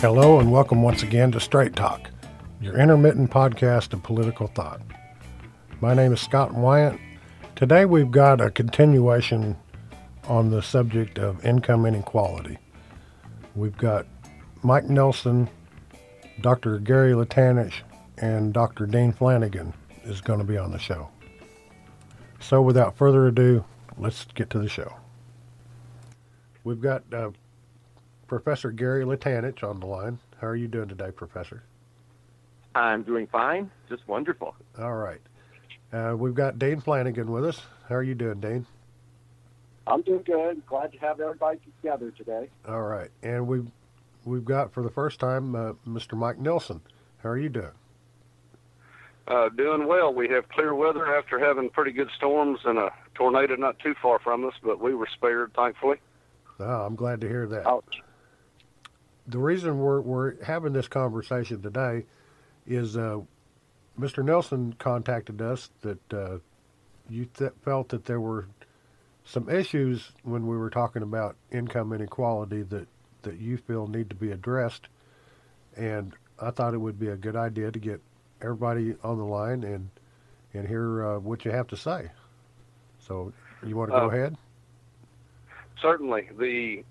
Hello, and welcome once again to Straight Talk, your intermittent podcast of political thought. My name is Scott Wyatt. Today we've got a continuation on the subject of income inequality. We've got Mike Nelson, Dr. Gary Latanich, and Dr. Dean Flanagan is going to be on the show. So without further ado, let's get to the show. We've got uh, Professor Gary Latanich on the line. How are you doing today, Professor? I'm doing fine. Just wonderful. All right. Uh, we've got Dean Flanagan with us. How are you doing, Dean? I'm doing good. Glad to have everybody together today. All right. And we've we've got for the first time uh, Mr. Mike Nelson. How are you doing? Uh, doing well. We have clear weather after having pretty good storms and a tornado not too far from us, but we were spared, thankfully. Oh, I'm glad to hear that. Ouch. The reason we're we're having this conversation today is uh, Mr. Nelson contacted us that uh, you th- felt that there were some issues when we were talking about income inequality that that you feel need to be addressed, and I thought it would be a good idea to get everybody on the line and and hear uh, what you have to say. So, you want to go Uh, ahead? Certainly, the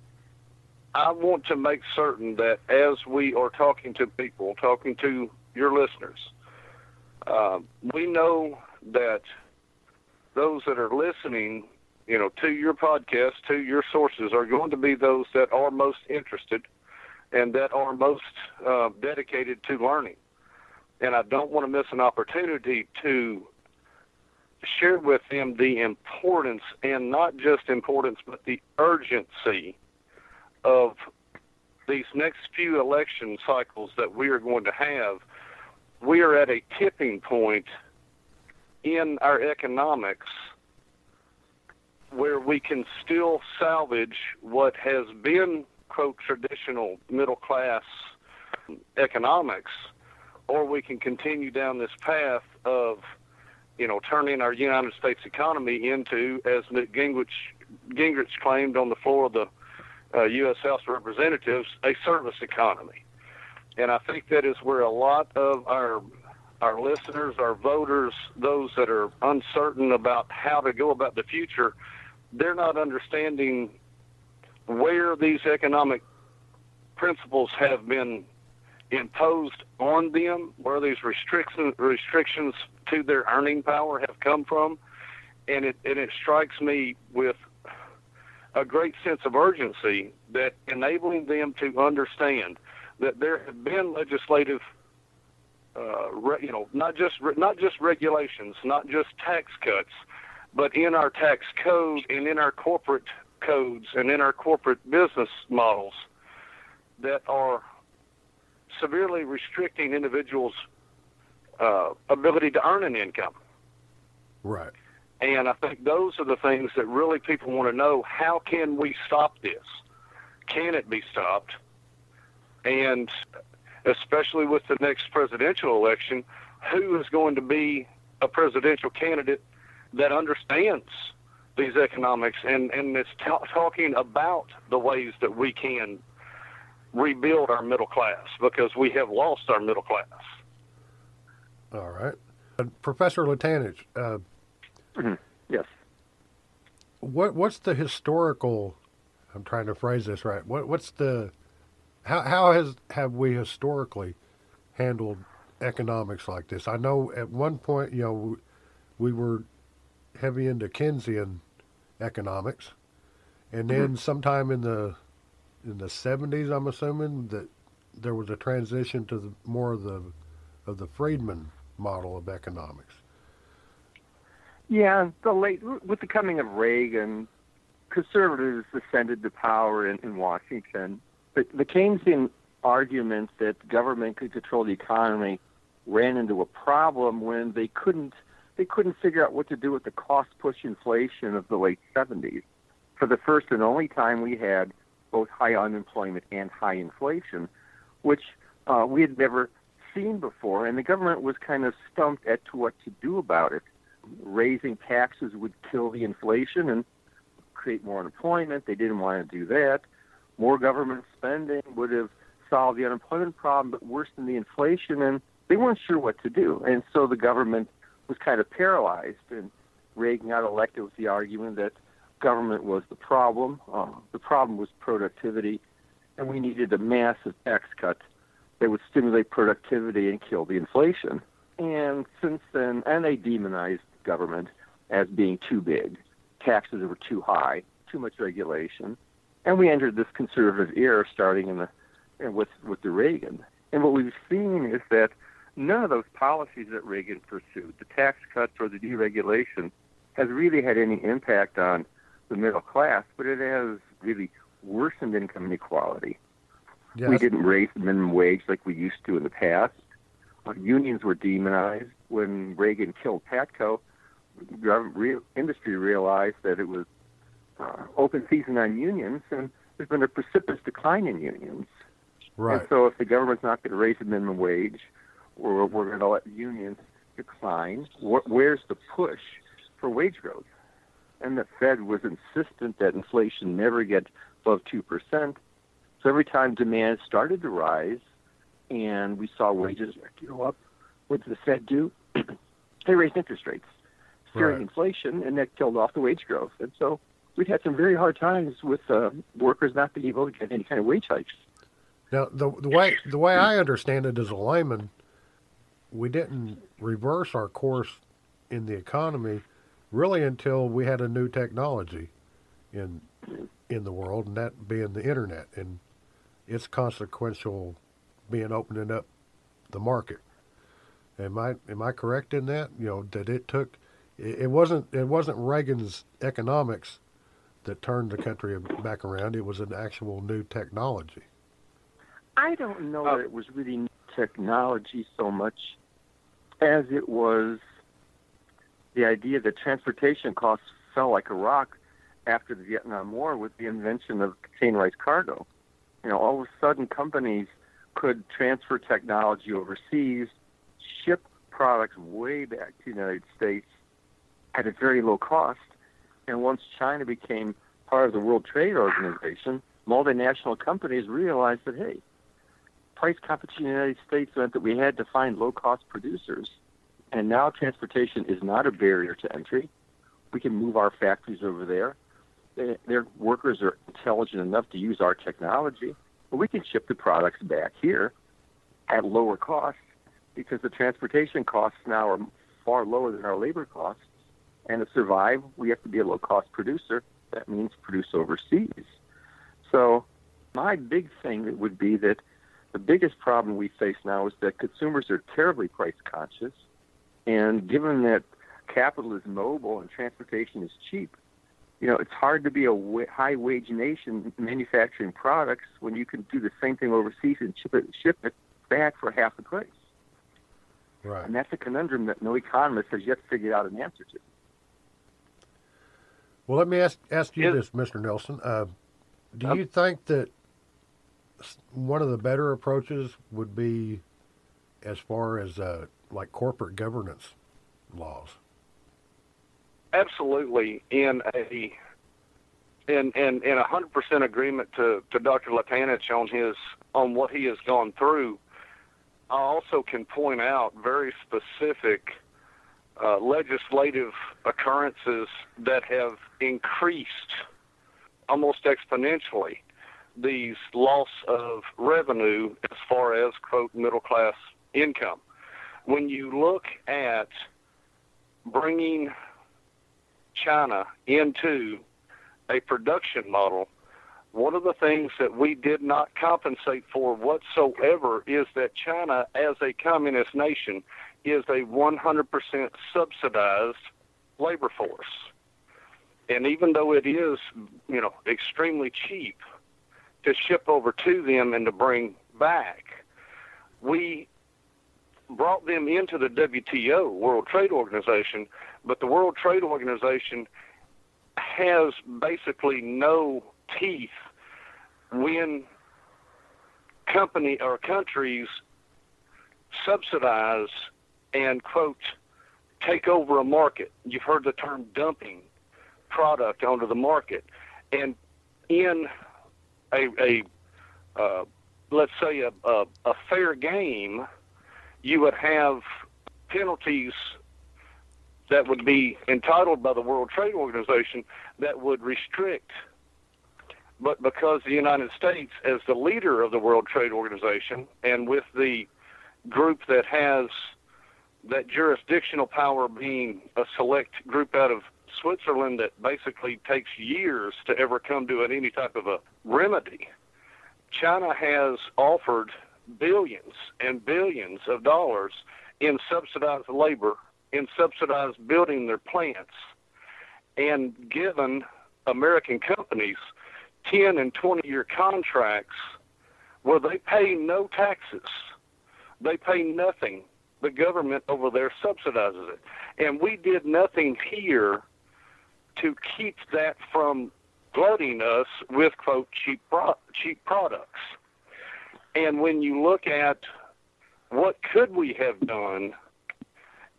I want to make certain that as we are talking to people, talking to your listeners, uh, we know that those that are listening, you know, to your podcast, to your sources, are going to be those that are most interested and that are most uh, dedicated to learning. And I don't want to miss an opportunity to share with them the importance, and not just importance, but the urgency of these next few election cycles that we are going to have. We are at a tipping point in our economics where we can still salvage what has been, quote, traditional middle class economics, or we can continue down this path of you know, turning our United States economy into, as Newt Gingrich, Gingrich claimed on the floor of the uh, U.S. House of Representatives, a service economy. And I think that is where a lot of our our listeners, our voters, those that are uncertain about how to go about the future, they're not understanding where these economic principles have been imposed on them, where these restrictions restrictions to their earning power have come from, and it and it strikes me with a great sense of urgency that enabling them to understand that there have been legislative, uh, re, you know, not just re, not just regulations, not just tax cuts, but in our tax code and in our corporate codes and in our corporate business models that are severely restricting individuals' uh, ability to earn an income. Right. And I think those are the things that really people want to know. How can we stop this? Can it be stopped? And especially with the next presidential election, who is going to be a presidential candidate that understands these economics and, and is ta- talking about the ways that we can rebuild our middle class because we have lost our middle class. All right. Uh, Professor Latanich, uh, Mm-hmm. Yes. what what's the historical? I'm trying to phrase this right. What what's the how how has have we historically handled economics like this? I know at one point, you know, we, we were heavy into Keynesian economics, and then mm-hmm. sometime in the in the 70s, I'm assuming that there was a transition to the, more of the of the Friedman model of economics. Yeah, the late with the coming of Reagan, conservatives ascended to power in, in Washington. But the Keynesian argument that government could control the economy ran into a problem when they couldn't they couldn't figure out what to do with the cost push inflation of the late 70s. For the first and only time, we had both high unemployment and high inflation, which uh, we had never seen before, and the government was kind of stumped as to what to do about it. Raising taxes would kill the inflation and create more unemployment. They didn't want to do that. More government spending would have solved the unemployment problem, but worsen the inflation, and they weren't sure what to do. And so the government was kind of paralyzed, and Reagan got elected with the argument that government was the problem. Uh, the problem was productivity, and we needed a massive tax cut that would stimulate productivity and kill the inflation. And since then, and they demonized government as being too big. Taxes were too high, too much regulation. And we entered this conservative era starting in the with with the Reagan. And what we've seen is that none of those policies that Reagan pursued, the tax cuts or the deregulation, has really had any impact on the middle class, but it has really worsened income inequality. Yes. We didn't raise the minimum wage like we used to in the past. Uh, unions were demonized. When Reagan killed Patco, re- industry realized that it was uh, open season on unions, and there's been a precipitous decline in unions. Right. And so if the government's not going to raise the minimum wage, or we're going to let unions decline, wh- where's the push for wage growth? And the Fed was insistent that inflation never get above 2%. So every time demand started to rise and we saw wages go up, what did the Fed do? they raised interest rates, fearing right. inflation, and that killed off the wage growth. And so we've had some very hard times with uh, workers not being able to get any kind of wage hikes. Now, the, the way the way I understand it as a layman, we didn't reverse our course in the economy really until we had a new technology in in the world, and that being the internet and its consequential being opening up the market. Am I am I correct in that? You know that it took it, wasn't it wasn't Reagan's economics that turned the country back around. It was an actual new technology. I don't know uh, that it was really new technology so much as it was the idea that transportation costs fell like a rock after the Vietnam War with the invention of containerized cargo. You know, all of a sudden companies could transfer technology overseas, ship products way back to the United States at a very low cost. And once China became part of the World Trade Organization, multinational companies realized that, hey, price competition in the United States meant that we had to find low cost producers. And now transportation is not a barrier to entry. We can move our factories over there. their workers are intelligent enough to use our technology, but we can ship the products back here at lower cost because the transportation costs now are far lower than our labor costs. And to survive, we have to be a low cost producer. That means produce overseas. So, my big thing would be that the biggest problem we face now is that consumers are terribly price conscious. And given that capital is mobile and transportation is cheap, you know, it's hard to be a high wage nation manufacturing products when you can do the same thing overseas and ship it, ship it back for half the price. Right. And that's a conundrum that no economist has yet figured out an answer to. Well, let me ask ask you this, Mr. Nelson. Uh, do you think that one of the better approaches would be as far as uh, like corporate governance laws. Absolutely, in a in in in a hundred percent agreement to to Dr. Latanich on his on what he has gone through. I also can point out very specific uh, legislative occurrences that have increased almost exponentially these loss of revenue as far as quote middle class income. When you look at bringing China into a production model, one of the things that we did not compensate for whatsoever is that China, as a communist nation, is a 100% subsidized labor force. And even though it is, you know, extremely cheap to ship over to them and to bring back. We brought them into the WTO, World Trade Organization, but the World Trade Organization has basically no teeth when company or countries subsidize and quote take over a market. You've heard the term dumping product onto the market. And in a, a uh, let's say, a, a, a fair game, you would have penalties that would be entitled by the World Trade Organization that would restrict. But because the United States, as the leader of the World Trade Organization, and with the group that has that jurisdictional power being a select group out of Switzerland that basically takes years to ever come to an, any type of a remedy, China has offered billions and billions of dollars in subsidized labor, in subsidized building their plants, and given American companies 10 and 20 year contracts where they pay no taxes. They pay nothing. The government over there subsidizes it. And we did nothing here to keep that from flooding us with quote cheap pro- cheap products. And when you look at what could we have done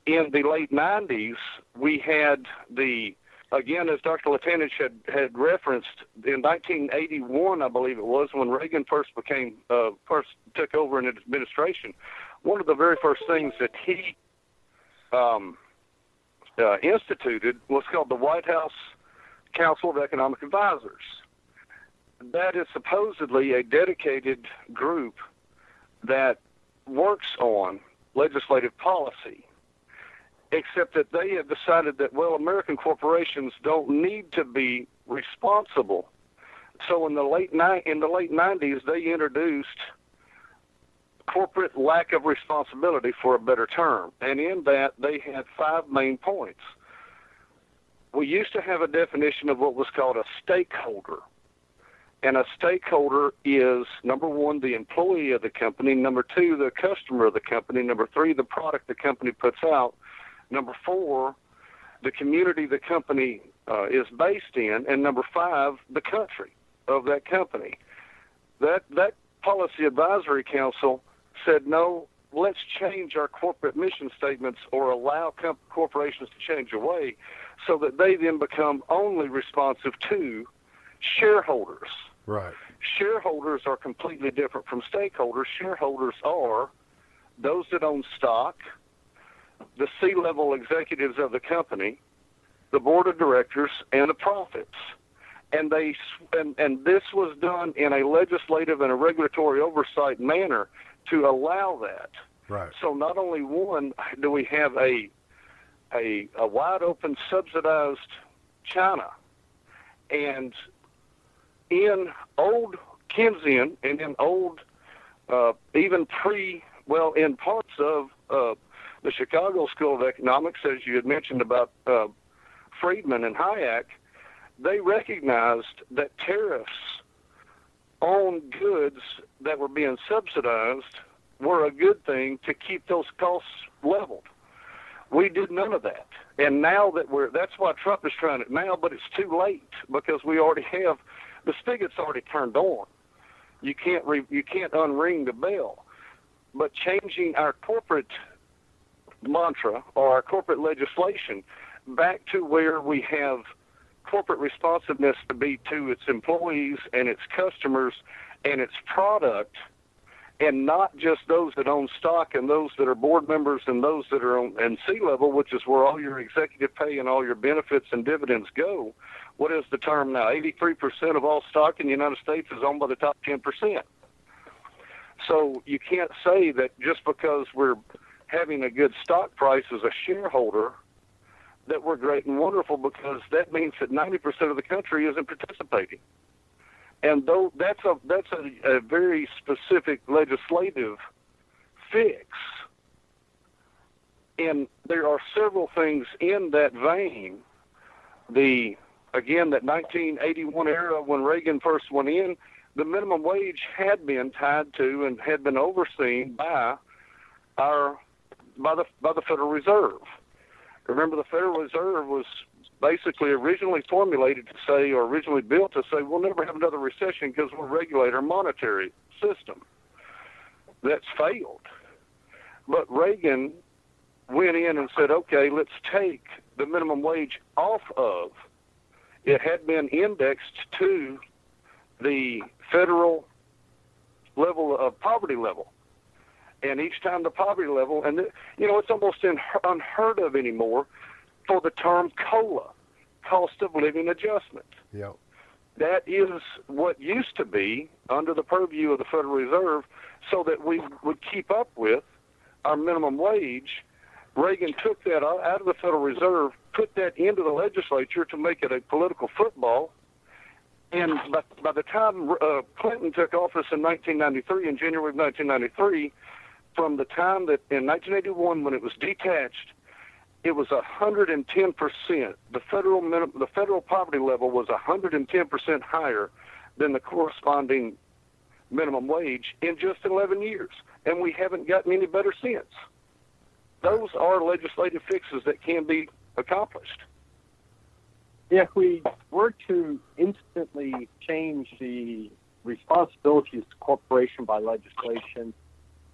in the late 90s, we had the again, as Dr. Latanich had, had referenced, in 1981, I believe it was, when Reagan first became, uh, first took over in administration, one of the very first things that he um, uh, instituted was called the White House Council of Economic Advisors. That is supposedly a dedicated group that works on legislative policy except that they have decided that well American corporations don't need to be responsible. So in the late ni- in the late 90s they introduced corporate lack of responsibility for a better term. And in that they had five main points. We used to have a definition of what was called a stakeholder. And a stakeholder is number one, the employee of the company, number two, the customer of the company, number three, the product the company puts out, Number four, the community the company uh, is based in, and number five, the country of that company. That that policy advisory council said no. Let's change our corporate mission statements or allow comp- corporations to change away so that they then become only responsive to shareholders. Right. Shareholders are completely different from stakeholders. Shareholders are those that own stock, the C-level executives of the company, the board of directors, and the profits. And they and, and this was done in a legislative and a regulatory oversight manner to allow that. Right. So not only one do we have a a, a wide open subsidized China, and in old Keynesian and in old uh, even pre well in parts of uh, the Chicago School of Economics, as you had mentioned about uh, Friedman and Hayek, they recognized that tariffs on goods that were being subsidized were a good thing to keep those costs leveled. We did none of that. And now that we're, that's why Trump is trying it now, but it's too late because we already have, the spigot's already turned on. You can't, re, you can't unring the bell. But changing our corporate mantra or our corporate legislation back to where we have corporate responsiveness to be to its employees and its customers and its product and not just those that own stock and those that are board members and those that are on and C level, which is where all your executive pay and all your benefits and dividends go. What is the term now? 83% of all stock in the United States is owned by the top 10%. So you can't say that just because we're having a good stock price as a shareholder that we're great and wonderful because that means that 90% of the country isn't participating. And though that's a that's a, a very specific legislative fix, and there are several things in that vein. The again that 1981 era when Reagan first went in, the minimum wage had been tied to and had been overseen by our by the by the Federal Reserve. Remember, the Federal Reserve was basically originally formulated to say, or originally built to say, we'll never have another recession because we'll regulate our monetary system. That's failed. But Reagan went in and said, okay, let's take the minimum wage off of. It had been indexed to the federal level of poverty level. And each time the poverty level, and the, you know, it's almost in, unheard of anymore for the term COLA, cost of living adjustment. Yep. That is what used to be under the purview of the Federal Reserve so that we would keep up with our minimum wage. Reagan took that out of the Federal Reserve, put that into the legislature to make it a political football. And by, by the time uh, Clinton took office in 1993, in January of 1993, from the time that in 1981 when it was detached, it was 110 percent. The federal minim- the federal poverty level was 110 percent higher than the corresponding minimum wage in just 11 years, and we haven't gotten any better since. Those are legislative fixes that can be accomplished. If we were to instantly change the responsibilities to corporation by legislation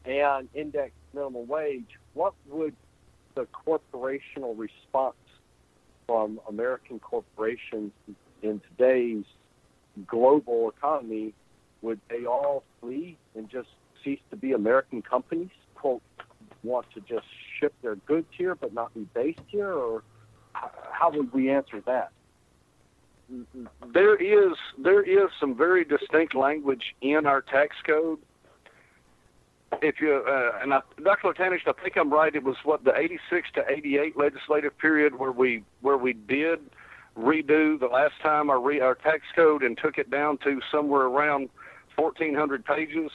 and index minimum wage, what would the corporational response from American corporations in today's global economy? Would they all flee and just cease to be American companies? Quote, want to just ship their goods here but not be based here, or how would we answer that? There is there is some very distinct language in our tax code. If you uh, and I, Dr. Latanich, I think I'm right. It was what the 86 to 88 legislative period where we where we did redo the last time our re, our tax code and took it down to somewhere around 1,400 pages,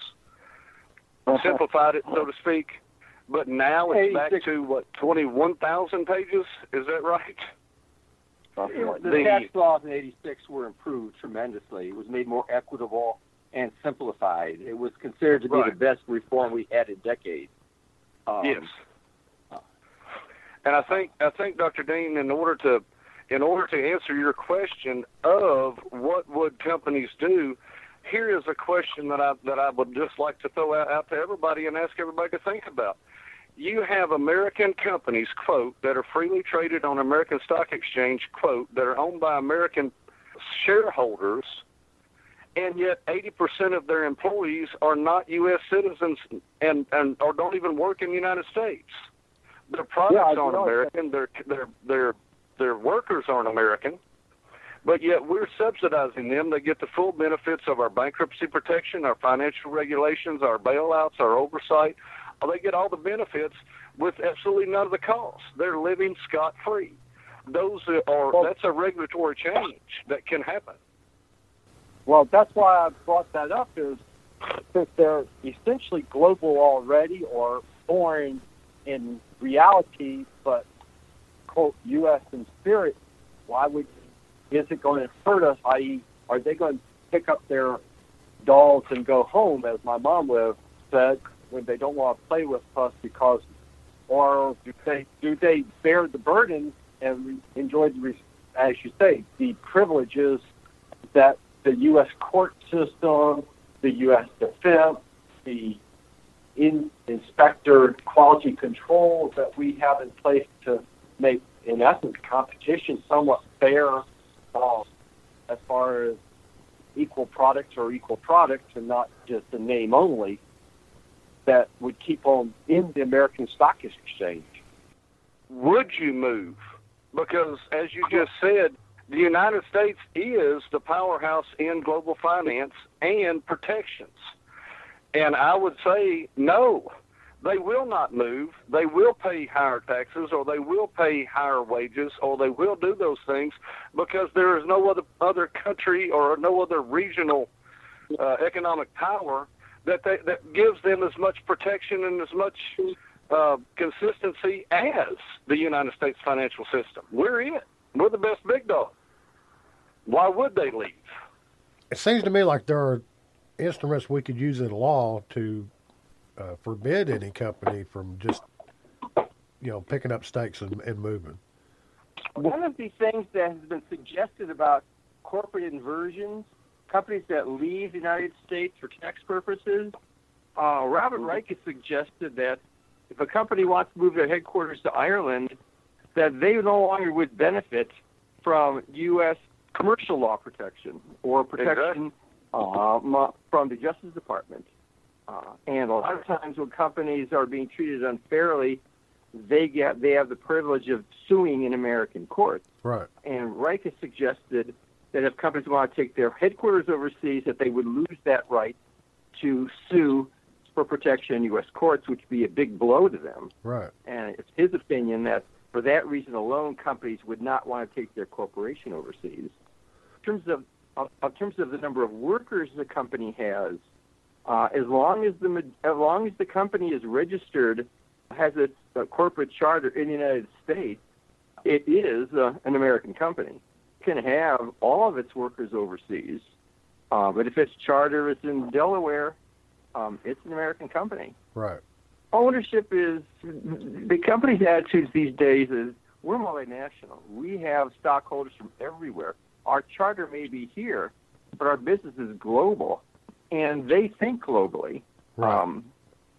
Uh-huh. simplified it so to speak. But now it's back to what 21,000 pages. Is that right? Something The. The- tax laws in '86 were improved tremendously. It was made more equitable and simplified. It was considered to be Right. the best reform we had in decades. Um, yes. And I think I think Dr. Dean, in order to in order to answer your question of what would companies do, here is a question that I that I would just like to throw out, out to everybody and ask everybody to think about. You have American companies, quote, that are freely traded on American Stock Exchange, quote, that are owned by American shareholders, and yet 80% of their employees are not U.S. citizens and, and or don't even work in the United States. Their products Yeah, aren't. American. Their their their their workers aren't American, but yet we're subsidizing them. They get the full benefits of our bankruptcy protection, our financial regulations, our bailouts, our oversight. Uh, they get all the benefits with absolutely none of the costs. They're living scot free. Those are that's a regulatory change that can happen. Well, that's why I brought that up is since they're essentially global already or foreign in reality, but quote U.S. in spirit, why would is it going to hurt us? I.e., are they going to pick up their dolls and go home, as my mom would have said, when they don't want to play with us because, or do they do they bear the burden and enjoy the, as you say, the privileges that the U.S. court system, the U.S. defense, the in, inspector quality control that we have in place to make, in essence, competition somewhat fair um, as far as equal products or equal products and not just a name only that would keep them in the American Stock Exchange. would you move? Because as you just said, the United States is the powerhouse in global finance and protections. And I would say no. They will not move. They will pay higher taxes or they will pay higher wages or they will do those things because there is no other other country or no other regional uh, economic power that they, that gives them as much protection and as much uh, consistency as the United States financial system. We're it. We're the best big dog. Why would they leave? It seems to me like there are instruments we could use in law to uh, forbid any company from just, you know, picking up stakes and, and moving. One of the things that has been suggested about corporate inversions, companies that leave the United States for tax purposes, uh, Robert Reich has suggested that if a company wants to move their headquarters to Ireland, that they no longer would benefit from U.S. commercial law protection or protection um, from the Justice Department. Uh, and a lot of times when companies are being treated unfairly, they get they have the privilege of suing in American courts. Right. And Reich has suggested that if companies want to take their headquarters overseas, that they would lose that right to sue for protection in U.S. courts, which would be a big blow to them. Right. And it's his opinion that for that reason alone, companies would not want to take their corporation overseas. In terms of in terms of the number of workers the company has, uh, as long as the as long as the company is registered, has its a corporate charter in the United States, it is uh, an American company. It can have all of its workers overseas, uh, but if its charter is in Delaware, um, it's an American company. Right. Ownership is the company's attitudes these days is we're multinational. We have stockholders from everywhere. Our charter may be here, but our business is global, and they think globally. Right. Um,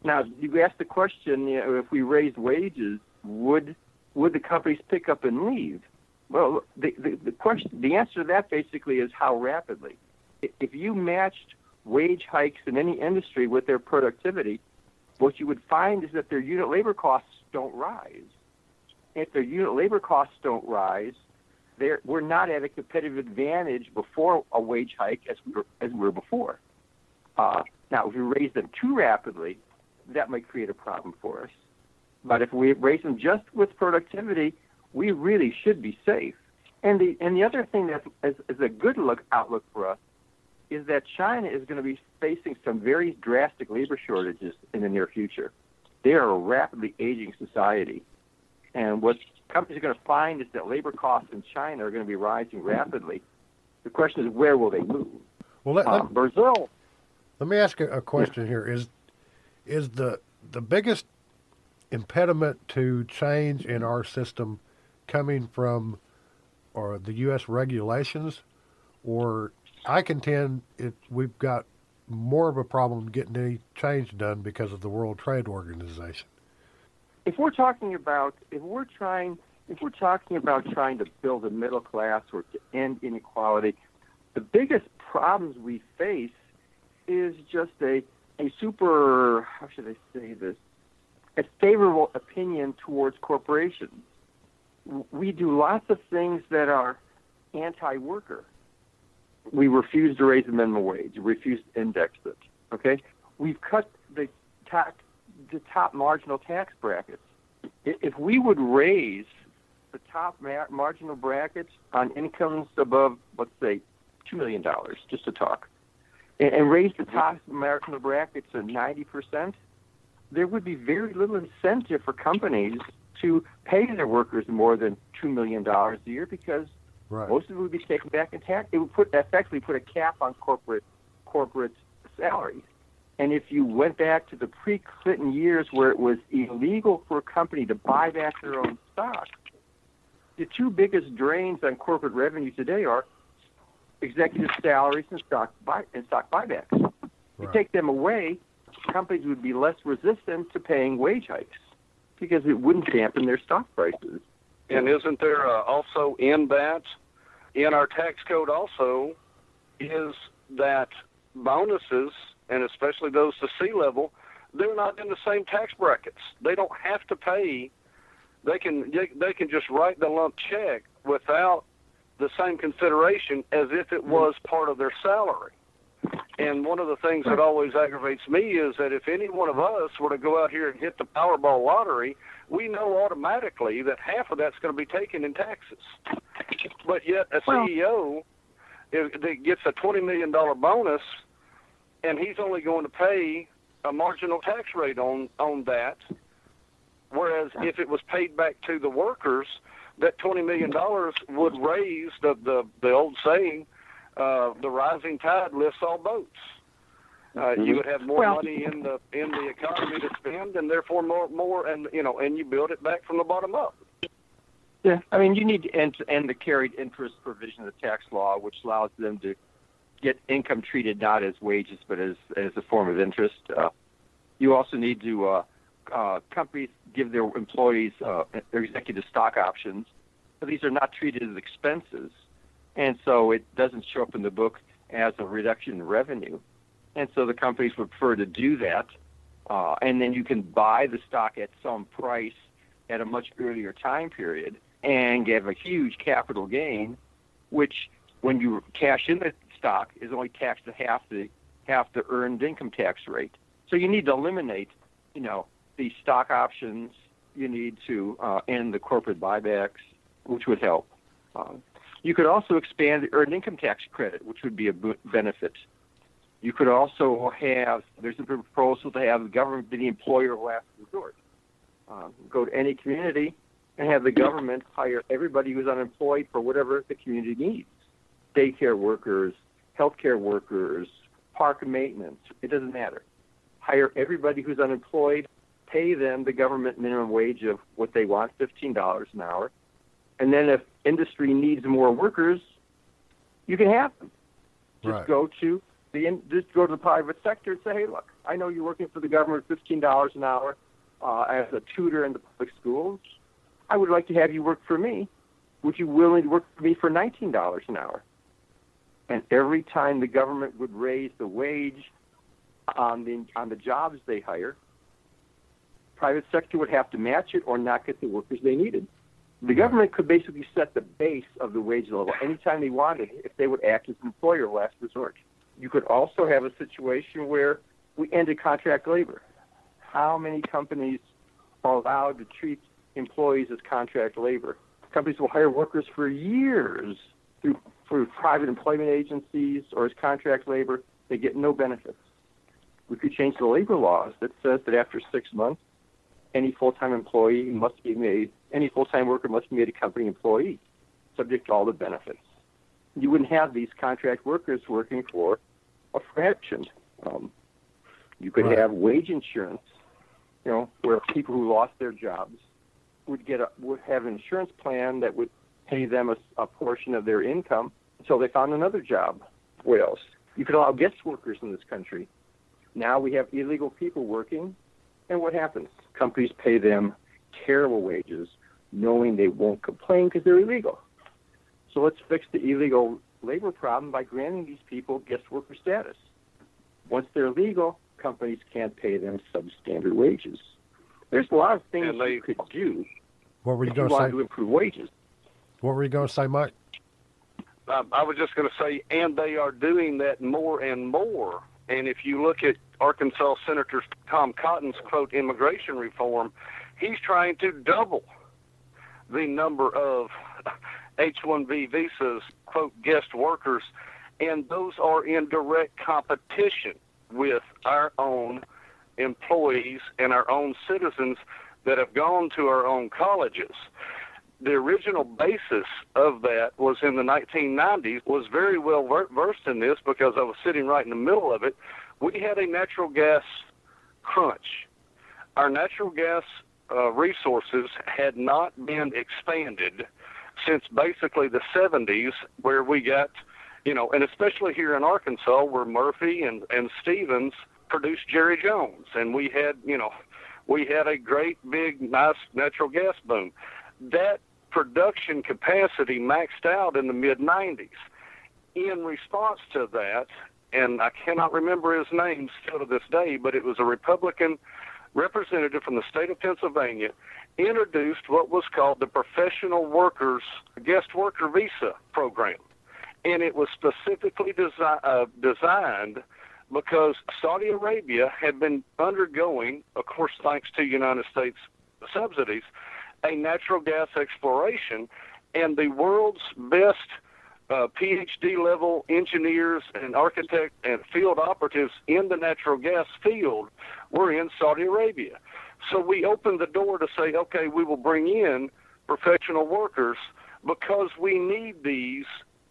now, you asked the question: you know, if we raise wages, would would the companies pick up and leave? Well, the, the the question, the answer to that basically is how rapidly. If you matched wage hikes in any industry with their productivity, what you would find is that their unit labor costs don't rise. If their unit labor costs don't rise, they're, we're not at a competitive advantage before a wage hike as we were, as we were before. Uh, now, if we raise them too rapidly, that might create a problem for us. But if we raise them just with productivity, we really should be safe. And the and the other thing that is, is a good look outlook for us is that China is going to be facing some very drastic labor shortages in the near future. They are a rapidly aging society. And what companies are going to find is that labor costs in China are going to be rising rapidly. The question is, where will they move? Well, let, Uh, let, Brazil, let me ask a, a question here. Is is the the biggest impediment to change in our system coming from or the U.S. regulations, or I contend it we've got more of a problem getting any change done because of the World Trade Organization. If we're talking about if we're trying if we're talking about trying to build a middle class or to end inequality, the biggest problems we face is just a a super how should I say this a favorable opinion towards corporations. We do lots of things that are anti-worker. We refuse to raise the minimum wage. We refuse to index it. Okay, we've cut the tax the top marginal tax brackets. If we would raise the top mar- marginal brackets on incomes above, let's say, $2 million, just to talk, and, and raise the top marginal brackets to 90%, there would be very little incentive for companies to pay their workers more than $2 million a year because Right. most of it would be taken back in tax. It would put effectively put a cap on corporate corporate salaries. And if you went back to the pre-Clinton years where it was illegal for a company to buy back their own stock, the two biggest drains on corporate revenue today are executive salaries and stock buy and stock buybacks. If you take them away, companies would be less resistant to paying wage hikes because it wouldn't dampen their stock prices. And isn't there uh, also in that, in our tax code also, is that bonuses, and especially those to C level, they're not in the same tax brackets. They don't have to pay. They can they, they can just write the lump check without the same consideration as if it was part of their salary. And one of the things that always aggravates me is that if any one of us were to go out here and hit the Powerball lottery, we know automatically that half of that's going to be taken in taxes. But yet a Well- CEO if, that gets a $20 million bonus, and he's only going to pay a marginal tax rate on, on that, whereas if it was paid back to the workers, that $20 million would raise the, the, the old saying, uh, the rising tide lifts all boats. Uh, you would have more Well- money in the in the economy to spend, and therefore more more, and you know, and you build it back from the bottom up. Yeah, I mean, you need to end, end the carried interest provision of the tax law, which allows them to get income treated not as wages but as as a form of interest. Uh, you also need to uh, uh, companies give their employees uh, their executive stock options, but these are not treated as expenses, and so it doesn't show up in the book as a reduction in revenue. and so the companies would prefer to do that. Uh, and then you can buy the stock at some price at a much earlier time period and get a huge capital gain, which when you cash in the stock is only taxed at half the half the earned income tax rate. So you need to eliminate, you know, the stock options. You need to uh, end the corporate buybacks, which would help. Uh, you could also expand the earned income tax credit, which would be a benefit. You could also have, there's a proposal to have the government be the employer of last resort. Uh, go to any community and have the government hire everybody who's unemployed for whatever the community needs. Daycare workers, healthcare workers, park maintenance, it doesn't matter. Hire everybody who's unemployed, pay them the government minimum wage of what they want, $15 an hour. And then if industry needs more workers, you can have them. Just right. go to the in, just go to the private sector and say, hey, look, I know you're working for the government, fifteen dollars an hour uh, as a tutor in the public schools. I would like to have you work for me. Would you willing to work for me for nineteen dollars an hour? And every time the government would raise the wage on the on the jobs they hire, private sector would have to match it or not get the workers they needed. The government could basically set the base of the wage level anytime they wanted if they would act as an employer last resort. You could also have a situation where we ended contract labor. How many companies are allowed to treat employees as contract labor? Companies will hire workers for years through, through private employment agencies or as contract labor. They get no benefits. We could change the labor laws that says that after six months, any full-time employee must be made, any full-time worker must be made a company employee, subject to all the benefits. You wouldn't have these contract workers working for a fraction. Um, you could Right. have wage insurance, you know, where people who lost their jobs would get a, would have an insurance plan that would pay them a, a portion of their income until they found another job. What else? You could allow guest workers in this country. Now we have illegal people working, and what happens? Companies pay them terrible wages, knowing they won't complain because they're illegal. So let's fix the illegal labor problem by granting these people guest worker status. Once they're legal, companies can't pay them substandard wages. There's a lot of things And they- you could do What were you going to wanted say? to improve wages. What were you going to say, Mike? Um, I was just going to say, and they are doing that more and more. And if you look at Arkansas Senator Tom Cotton's quote immigration reform, he's trying to double the number of H-1B visas, quote, guest workers, and those are in direct competition with our own employees and our own citizens that have gone to our own colleges the original basis of that was in the 1990s was very well ver- versed in this because I was sitting right in the middle of it. We had a natural gas crunch. Our natural gas uh, resources had not been expanded since basically the 70s, where we got, you know, and especially here in Arkansas, where Murphy and and Stephens produced Jerry Jones, and we had, you know, we had a great big nice natural gas boom. That production capacity maxed out in the mid 90s. In response to that, and I cannot remember his name still to this day, but it was a Republican representative from the state of Pennsylvania introduced what was called the Professional Workers Guest Worker Visa Program. And it was specifically desi- uh, designed because Saudi Arabia had been undergoing, of course, thanks to United States subsidies, a natural gas exploration, and the world's best uh, PhD level engineers and architects and field operatives in the natural gas field were in Saudi Arabia. So we opened the door to say, okay, we will bring in professional workers because we need these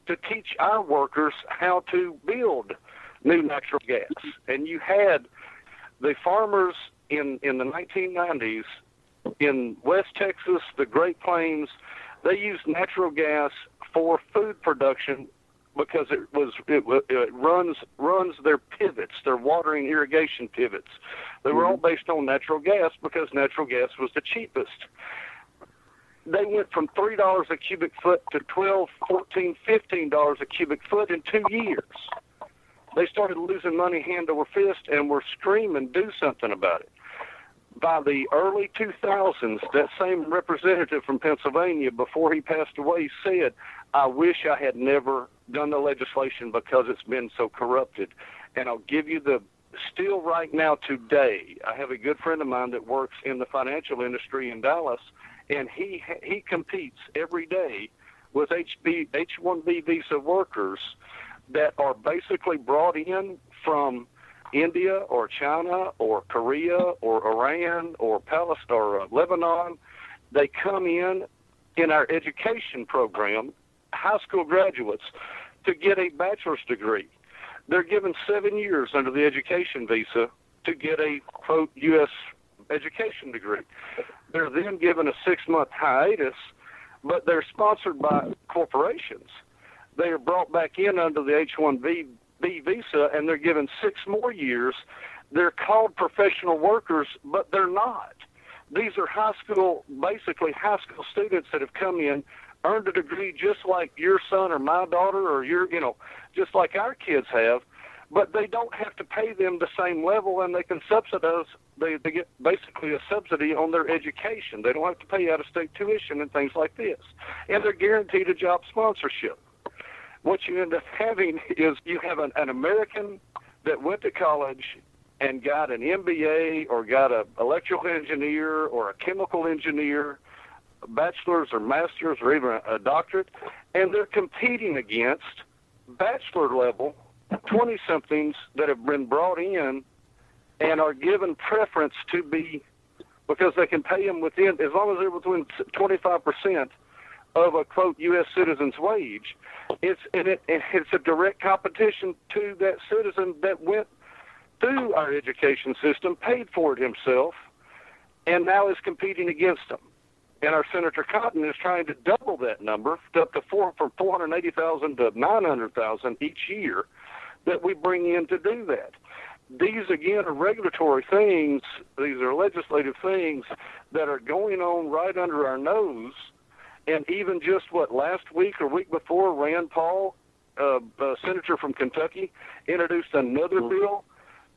to teach our workers how to build new natural gas. And you had the farmers in, in the 1990s in West Texas, the Great Plains, they used natural gas for food production because it was it, it runs runs their pivots, their watering irrigation pivots. They were all mm-hmm. based on natural gas because natural gas was the cheapest. They went from three dollars a cubic foot to twelve, fourteen, fifteen dollars a cubic foot in two years. they started losing money hand over fist and were screaming, do something about it. By the early 2000s, that same representative from Pennsylvania, before he passed away, said, I wish I had never done the legislation because it's been so corrupted. And I'll give you the still right now today. I have a good friend of mine that works in the financial industry in Dallas, and he he competes every day with HB H1B visa workers that are basically brought in from India or China or Korea or Iran or Palestine or uh, Lebanon. They come in in our education program, high school graduates, to get a bachelor's degree. They're given seven years under the education visa to get a quote U.S. education degree. They're then given a six month hiatus, but they're sponsored by corporations they are brought back in under the H-1B visa, and they're given six more years. They're called professional workers, but they're not. These are high school, basically high school students that have come in, earned a degree just like your son or my daughter or your, you know, just like our kids have, but they don't have to pay them the same level, and they can subsidize. They, they get basically a subsidy on their education. They don't have to pay out-of-state tuition and things like this, and they're guaranteed a job sponsorship what you end up having is you have an, an American that went to college and got an MBA or got a electrical engineer or a chemical engineer, a bachelor's or master's or even a, a doctorate, and they're competing against bachelor level 20 somethings that have been brought in and are given preference to be because they can pay them within as long as they're within 25 percent of a quote U.S. citizen's wage. It's and it, it's a direct competition to that citizen that went through our education system, paid for it himself, and now is competing against them. And our Senator Cotton is trying to double that number up to four from 480,000 to 900,000 each year that we bring in to do that. These again are regulatory things. These are legislative things that are going on right under our nose and even just what last week or week before, Rand Paul, uh, a senator from Kentucky, introduced another mm-hmm. bill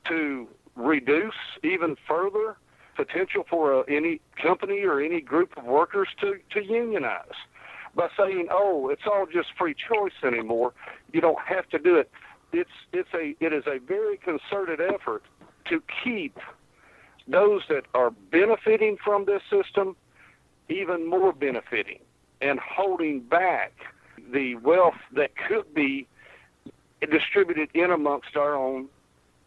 to reduce even further potential for uh, any company or any group of workers to, to unionize by saying, "Oh, it's all just free choice anymore. You don't have to do it." It's it's a it is a very concerted effort to keep those that are benefiting from this system even more benefiting and holding back the wealth that could be distributed in amongst our own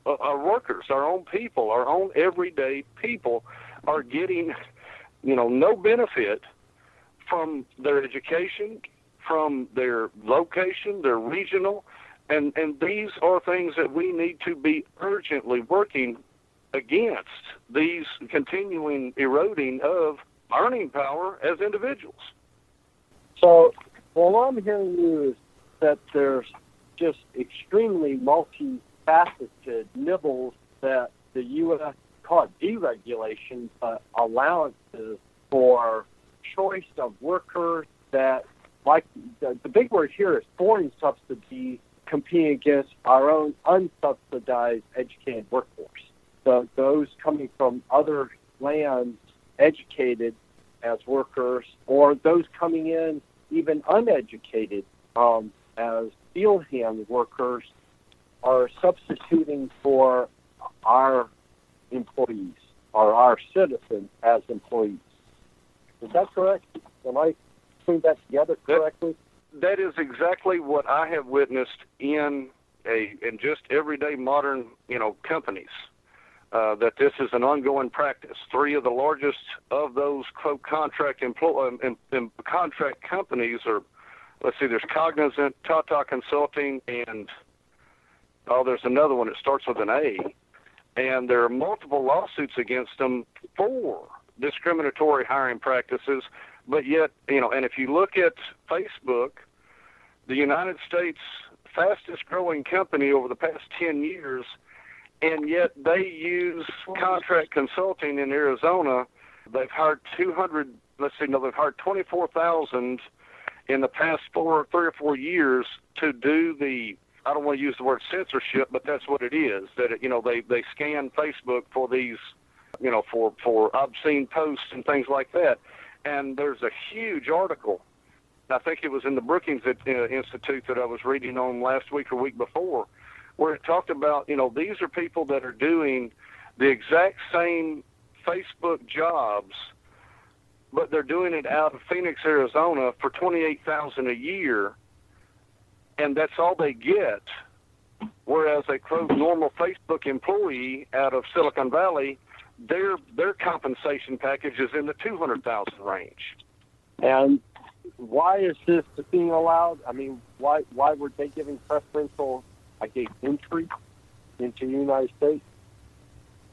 uh, our workers, our own people, our own everyday people are getting, you know, no benefit from their education, from their location, their regional, and and these are things that we need to be urgently working against these continuing eroding of earning power as individuals. So, what I'm hearing you is that there's just extremely multifaceted nibbles that the U.S. called deregulation, but allowances for choice of workers that, like the, the big word here is foreign subsidies competing against our own unsubsidized educated workforce. So those coming from other lands, educated as workers, or those coming in even uneducated um, as field hand workers are substituting for our employees or our citizens as employees. Is that correct? Am I putting that together correctly? That, that is exactly what I have witnessed in a in just everyday modern you know companies. Uh, that this is an ongoing practice. Three of the largest of those quote contract employ um, um, contract companies are, let's see, there's Cognizant, Tata Consulting, and oh, there's another one that starts with an A, and there are multiple lawsuits against them for discriminatory hiring practices. But yet, you know, and if you look at Facebook, the United States fastest growing company over the past 10 years and yet they use contract consulting in Arizona. They've hired 200. Let's see, no, they've hired 24,000 in the past four, three or four years to do the I don't want to use the word censorship, but that's what it is. That you know they they scan Facebook for these, you know, for for obscene posts and things like that. And there's a huge article. I think it was in the Brookings uh, Institute that I was reading on last week or week before, where it talked about you know these are people that are doing the exact same Facebook jobs, but they're doing it out of Phoenix, Arizona for twenty eight thousand a year and that's all they get. Whereas a quote normal Facebook employee out of Silicon Valley, their their compensation package is in the two hundred thousand range. And why is this being allowed? I mean, why why were they giving preferential, I gave entry into the United States?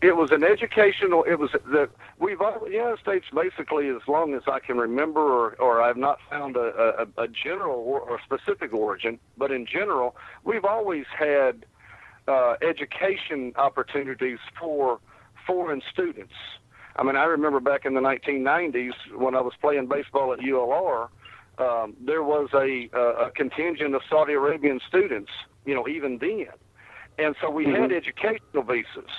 it was an educational. It was the we've the United States basically as long as I can remember, or or I've not found a a, a general or, or specific origin, but in general, we've always had uh, education opportunities for foreign students. I mean, I remember back in the 1990s when I was playing baseball at ULR, um, there was a, a contingent of Saudi Arabian students, you know, even then. And so we mm-hmm. had educational visas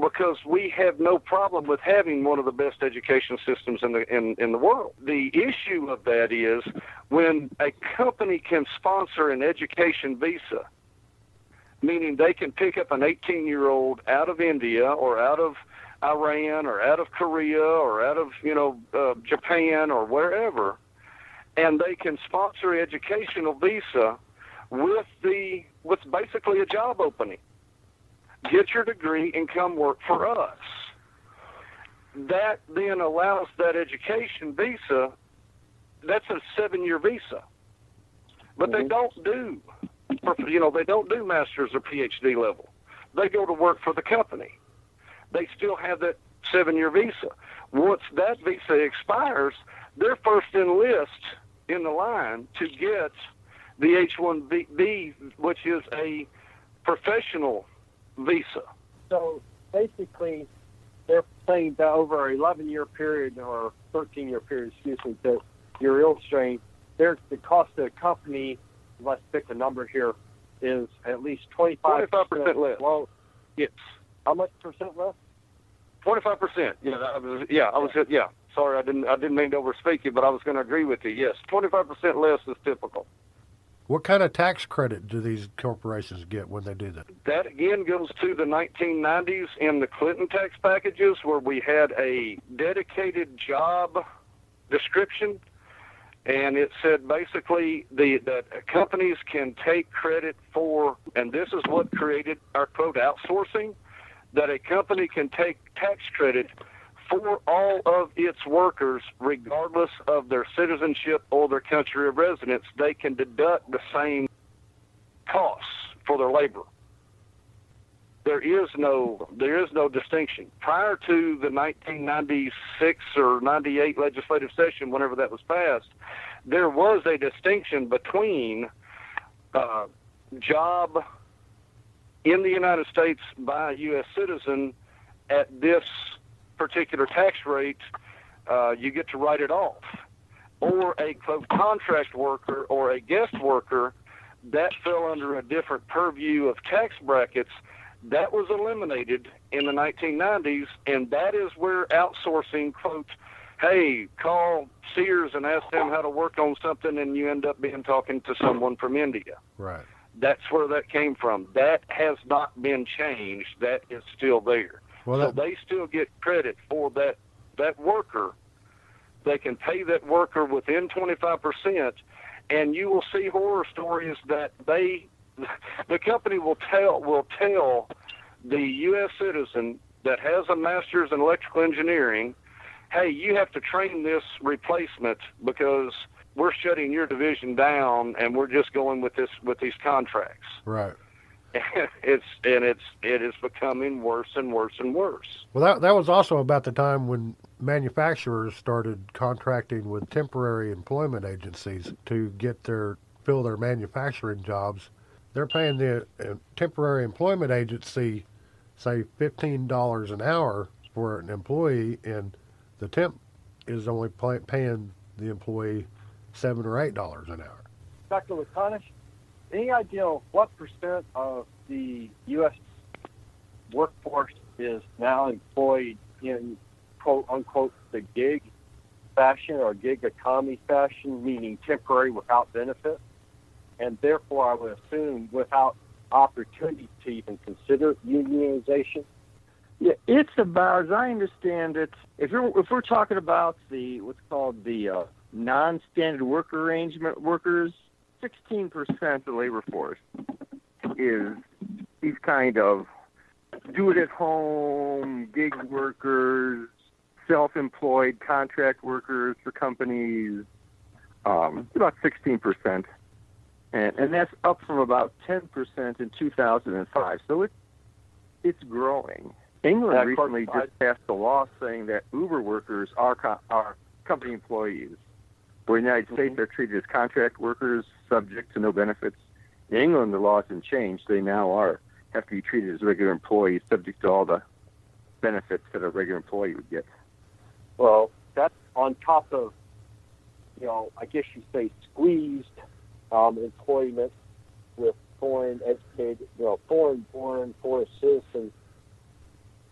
because we have no problem with having one of the best education systems in the in, in the world. The issue of that is when a company can sponsor an education visa, meaning they can pick up an 18 year old out of India or out of Iran or out of Korea or out of you know uh, Japan or wherever, and they can sponsor an educational visa with the with basically a job opening get your degree and come work for us. That then allows that education visa, that's a seven year visa. But they mm-hmm. don't do, you know, they don't do master's or PhD level. They go to work for the company. They still have that seven year visa. Once that visa expires, they're first in list in the line to get the H 1B, which is a professional visa. So basically, they're saying that over an 11 year period or 13 year period, excuse me, that you're illustrating, there's the cost of the company, let's pick a number here, is at least 25 percent less. Well, yes. How much percent less? 25 percent. Yeah, I was, yeah, I was, yeah. Sorry, I didn't, I didn't mean to overspeak you, but I was going to agree with you. Yes, 25 percent less is typical. What kind of tax credit do these corporations get when they do that? That again goes to the 1990s in the Clinton tax packages where we had a dedicated job description and it said basically the that companies can take credit for and this is what created our quote outsourcing that a company can take tax credit for all of its workers, regardless of their citizenship or their country of residence, they can deduct the same costs for their labor. There is no there is no distinction. Prior to the 1996 or 98 legislative session, whenever that was passed, there was a distinction between uh, job in the United States by a U.S. citizen at this particular tax rate, uh, you get to write it off. Or a quote contract worker or a guest worker that fell under a different purview of tax brackets. That was eliminated in the 1990s, and that is where outsourcing, quote, hey, call Sears and ask them how to work on something, and you end up being talking to someone from India. Right. That's where that came from. That has not been changed. That is still there. Well, that... so they still get credit for that that worker. They can pay that worker within 25%, and you will see horror stories that they, the company will tell will tell the U.S. citizen that has a master's in electrical engineering, hey, you have to train this replacement because we're shutting your division down and we're just going with this with these contracts. Right. it's and it's it is becoming worse and worse and worse. Well, that that was also about the time when manufacturers started contracting with temporary employment agencies to get their fill their manufacturing jobs. They're paying the uh, temporary employment agency, say fifteen dollars an hour for an employee, and the temp is only pay, paying the employee seven or eight dollars an hour. Dr. Latanich, any idea what percent of the U.S. workforce is now employed in quote unquote the gig fashion or gig economy fashion, meaning temporary without benefit? And therefore, I would assume without opportunity to even consider unionization. Yeah, it's about, as I understand it, if you're if we're talking about the what's called the uh, non-standard work arrangement workers, 16% of the labor force is these kind of do-it-at-home gig workers, self-employed contract workers for companies. Um, about 16%, and and that's up from about 10% in 2005. So it's it's growing. England course, recently I- just passed a law saying that Uber workers are co- are company employees. Where in the United States Mhm. they're treated as contract workers, subject to no benefits. In England, the laws have changed. They now are have to be treated as regular employees, subject to all the benefits that a regular employee would get. Well, that's on top of, you know, I guess you say squeezed um, employment with foreign educated, you know, foreign born, foreign citizens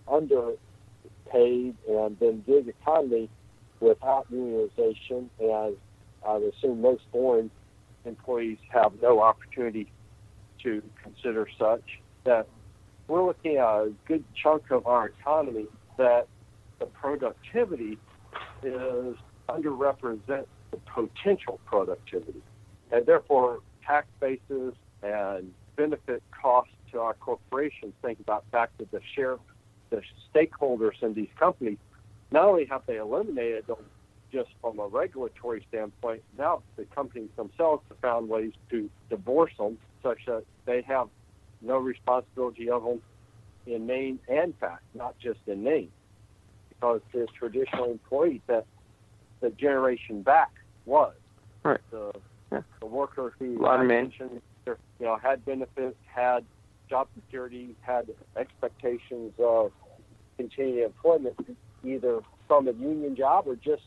underpaid, and then gig economy without unionization. And I assume most foreign employees have no opportunity to consider such. That we're looking at a good chunk of our economy that the productivity is underrepresents the potential productivity. And therefore, tax bases and benefit costs to our corporations, think about back to the share, the stakeholders in these companies, not only have they eliminated them just from a regulatory standpoint, now the companies themselves have found ways to divorce them such that they have no responsibility of them in name and fact, not just in name because the traditional employee that the generation back was. Right. The, Yeah. the worker who A lot of had you know, had benefits, had job security, had expectations of continued employment, either from a union job or just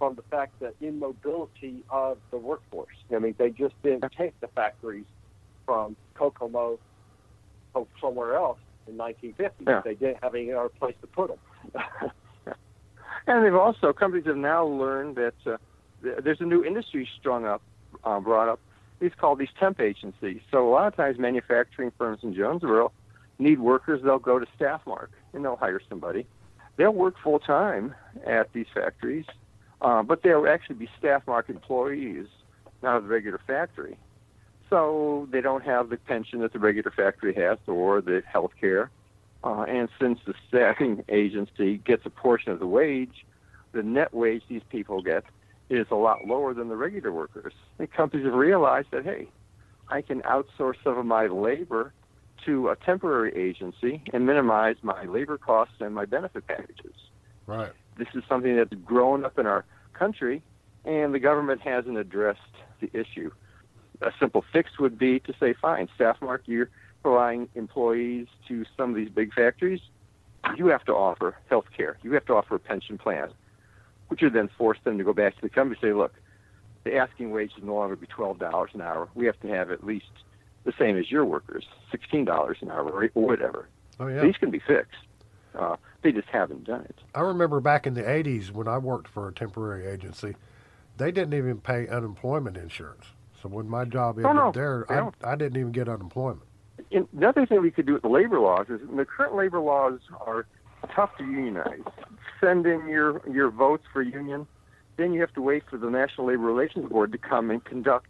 from the fact that immobility of the workforce. I mean, they just didn't take the factories from Kokomo to somewhere else in 1950. Yeah. They didn't have any other place to put them. And they've also companies have now learned that uh, there's a new industry strung up, uh, brought up. These called these temp agencies. So a lot of times, manufacturing firms in Jonesboro need workers. They'll go to Staffmark and they'll hire somebody. They'll work full time at these factories, uh, but they'll actually be Staffmark employees, not of the regular factory. So they don't have the pension that the regular factory has or the health care. Uh, and since the staffing agency gets a portion of the wage, the net wage these people get is a lot lower than the regular workers. And companies have realized that, hey, I can outsource some of my labor to a temporary agency and minimize my labor costs and my benefit packages. Right. This is something that's grown up in our country, and the government hasn't addressed the issue. A simple fix would be to say, fine, Staffmark, you're providing employees to some of these big factories. You have to offer health care. You have to offer a pension plan, which would then force them to go back to the company and say, look, the asking wage is no longer be $12 an hour. We have to have at least the same as your workers, $16 an hour or whatever. Oh yeah. These can be fixed. Uh, they just haven't done it. I remember back in the '80s when I worked for a temporary agency, they didn't even pay unemployment insurance. So when my job ended Oh, no. there, I. I didn't even get unemployment. And another thing we could do with the labor laws is the current labor laws are tough to unionize. Send in your your votes for union, then you have to wait for the National Labor Relations Board to come and conduct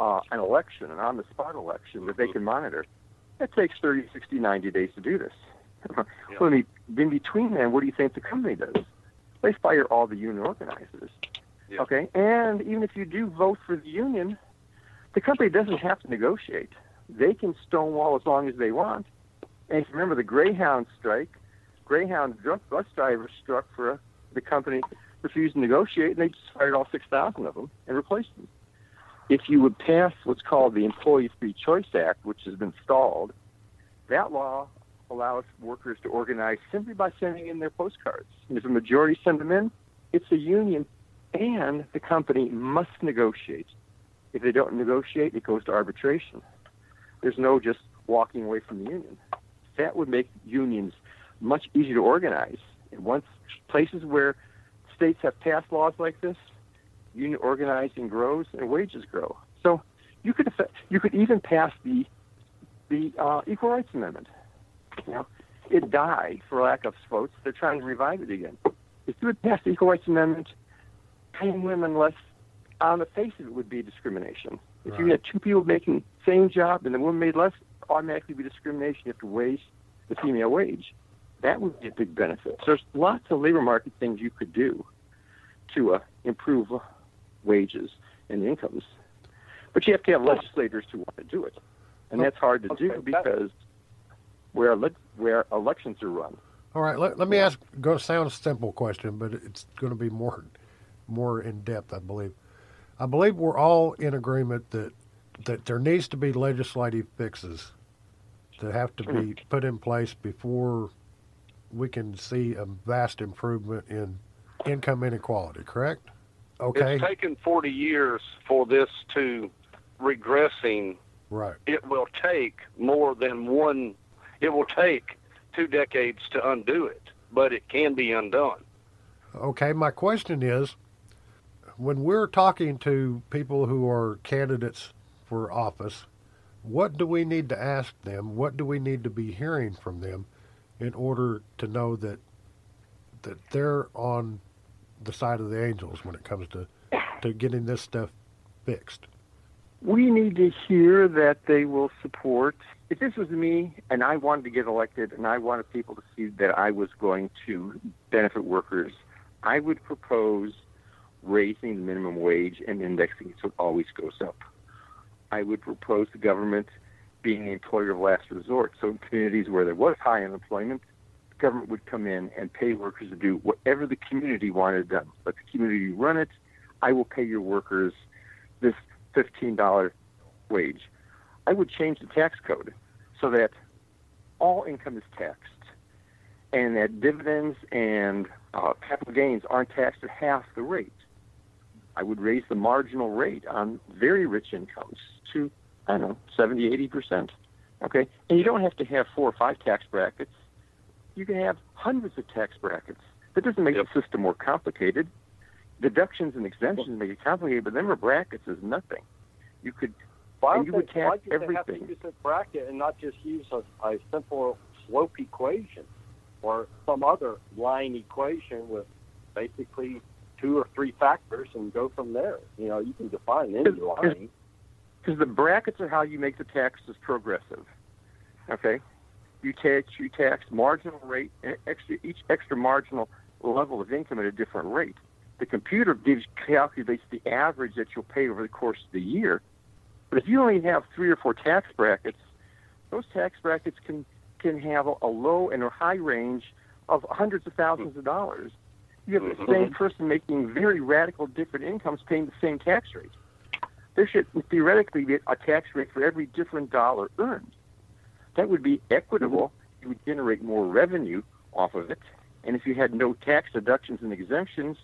uh, an election, an on-the-spot election that they can monitor. It takes 30, 60, 90 days to do this. well, in in between then, what do you think the company does? They fire all the union organizers. Yeah. Okay, and even if you do vote for the union, the company doesn't have to negotiate. They can stonewall as long as they want. And if you remember the Greyhound strike, Greyhound drunk bus drivers struck for a, the company refused to negotiate, and they just fired all 6,000 of them and replaced them. If you would pass what's called the Employee Free Choice Act, which has been stalled, that law allows workers to organize simply by sending in their postcards. And if a majority send them in, it's a union, and the company must negotiate. If they don't negotiate, it goes to arbitration. there's no just walking away from the union. That would make unions much easier to organize. And once places where states have passed laws like this, union organizing grows and wages grow. So you could you could even pass the the uh, Equal Rights Amendment. You know, it died for lack of votes. They're trying to revive it again. If you would pass the Equal Rights Amendment, paying women less on the face of it would be discrimination. If right. you had two people making same job and the woman made less, automatically be discrimination. You have to raise the female wage. That would be a big benefit. So there's lots of labor market things you could do to uh, improve wages and incomes. But you have to have legislators who want to do it. And that's hard to Okay, do because where ele- where elections are run. All right, let, let me ask. Going to sound a simple question, but it's going to be more more in depth, I believe. I believe we're all in agreement that that there needs to be legislative fixes that have to be mm. put in place before we can see a vast improvement in income inequality. Correct? Okay. It's taken 40 years for this to regressing. Right. It will take more than one. It will take two decades to undo it, but it can be undone. Okay, my question is when we're talking to people who are candidates for office, what do we need to ask them? What do we need to be hearing from them in order to know that that they're on the side of the angels when it comes to to getting this stuff fixed? We need to hear that they will support. If this was me and I wanted to get elected and I wanted people to see that I was going to benefit workers, I would propose raising the minimum wage and indexing it so it always goes up. I would propose the government being the employer of last resort. So in communities where there was high unemployment, the government would come in and pay workers to do whatever the community wanted done. Let the community run it. I will pay your workers this $15 wage. I would change the tax code so that all income is taxed and that dividends and uh, capital gains aren't taxed at half the rate. I would raise the marginal rate on very rich incomes to, I don't know, 70, 80%. Okay? And you don't have to have four or five tax brackets. You can have hundreds of tax brackets. That doesn't make Yep. the system more complicated. Deductions and exemptions make it complicated, but number of brackets is nothing. You could Why And you would tax why do they have to everything. use a bracket and not just use a, a simple slope equation or some other line equation with basically two or three factors and go from there? You know, you can define any Is- line. because the brackets are how you make the taxes progressive. Okay, you tax you tax marginal rate extra each extra marginal level of income at a different rate. The computer gives calculates the average that you'll pay over the course of the year. But if you only have three or four tax brackets, those tax brackets can can have a, a low and a high range of hundreds of thousands of dollars. You have the Mhm. same person making very radical different incomes paying the same tax rate there should theoretically be a tax rate for every different dollar earned. That would be equitable. You would generate more revenue off of it. And if you had no tax deductions and exemptions,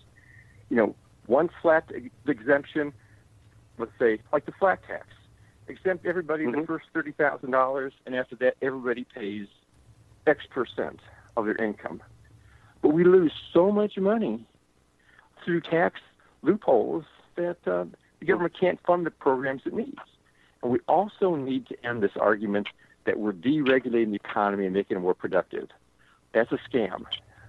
you know, one flat exemption, let's say, like the flat tax, exempt everybody the Mhm. first thirty thousand dollars, and after that, everybody pays X percent of their income. But we lose so much money through tax loopholes that uh, the government can't fund the programs it needs. And we also need to end this argument that we're deregulating the economy and making it more productive. That's a scam.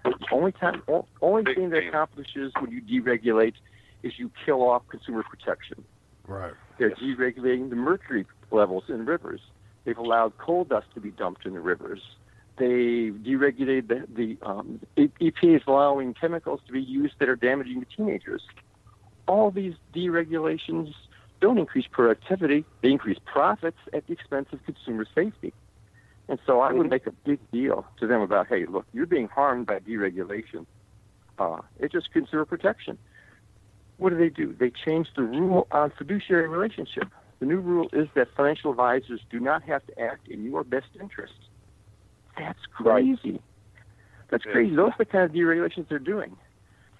The only time, only Big thing that scam. accomplishes when you deregulate is you kill off consumer protection. Right. They're deregulating the mercury levels in rivers. They've allowed coal dust to be dumped in the rivers. They've deregulated the, the um, EPA is allowing chemicals to be used that are damaging to teenagers. All these deregulations don't increase productivity; they increase profits at the expense of consumer safety. And so, I would Mhm. make a big deal to them about, hey, look, you're being harmed by deregulation. Uh, it's just consumer protection what do they do? They change the rule on fiduciary relationship. The new rule is that financial advisors do not have to act in your best interest. That's Right. crazy. That's Yeah. crazy. Those are the kind of deregulations they're doing.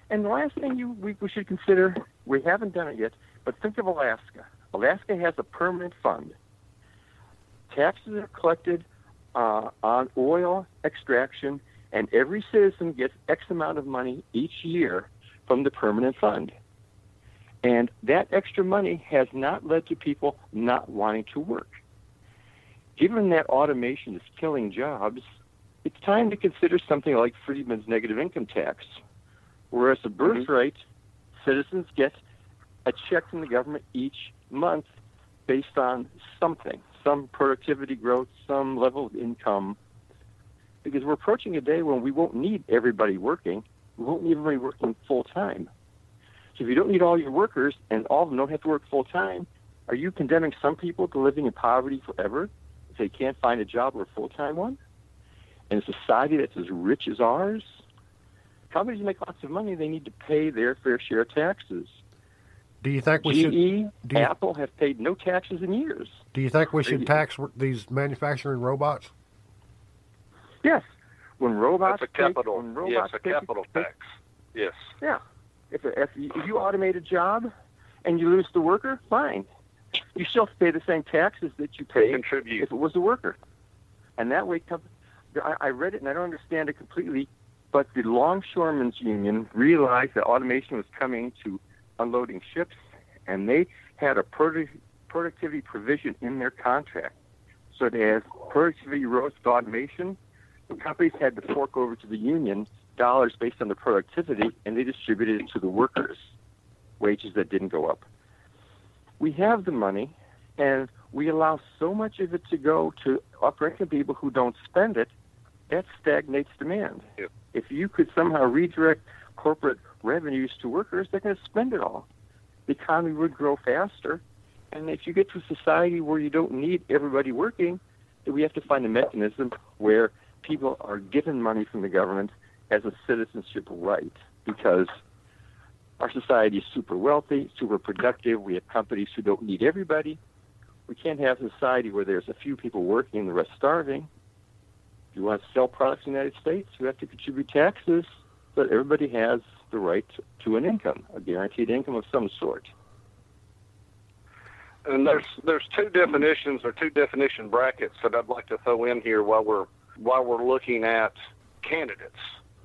And the last thing you we, we should consider, we haven't done it yet, but think of Alaska. Alaska has a permanent fund. taxes are collected uh, on oil extraction, and every citizen gets X amount of money each year from the permanent fund. And that extra money has not led to people not wanting to work. Given that automation is killing jobs, it's time to consider something like Friedman's negative income tax, whereas a birthright, mm-hmm. citizens get a check from the government each month based on something, some productivity growth, some level of income. Because we're approaching a day when we won't need everybody working. We won't need everybody working full time. So if you don't need all your workers and all of them don't have to work full time, are you condemning some people to living in poverty forever if they can't find a job or a full time one? In a society that's as rich as ours, companies make lots of money, they need to pay their fair share of taxes. Do you think we GE, should? You, Apple have paid no taxes in years. Do you think we should tax these manufacturing robots? Yes. When robots That's a capital. Take, when robots yes, a capital take, tax. Yes. Yeah. If, if, you, if you automate a job and you lose the worker, fine. You still have to pay the same taxes that you pay Contribute. if it was a worker. And that way, I, I read it and I don't understand it completely, but the Longshoremen's Union realized that automation was coming to unloading ships, and they had a product, productivity provision in their contract. So as productivity rose with automation, the companies had to fork over to the union dollars based on the productivity, and they distributed it to the workers, wages that didn't go up. We have the money, and we allow so much of it to go to upper income people who don't spend it, that stagnates demand. Yep. If you could somehow redirect corporate revenues to workers, they're going to spend it all. The economy would grow faster. And if you get to a society where you don't need everybody working, then we have to find a mechanism where people are given money from the government as a citizenship right because our society is super wealthy, super productive. We have companies who don't need everybody. We can't have a society where there's a few people working and the rest starving. If you want to sell products in the United States, you have to contribute taxes but everybody has the right to an income, a guaranteed income of some sort. And there's there's two definitions or two definition brackets that I'd like to throw in here while we're while we're looking at candidates.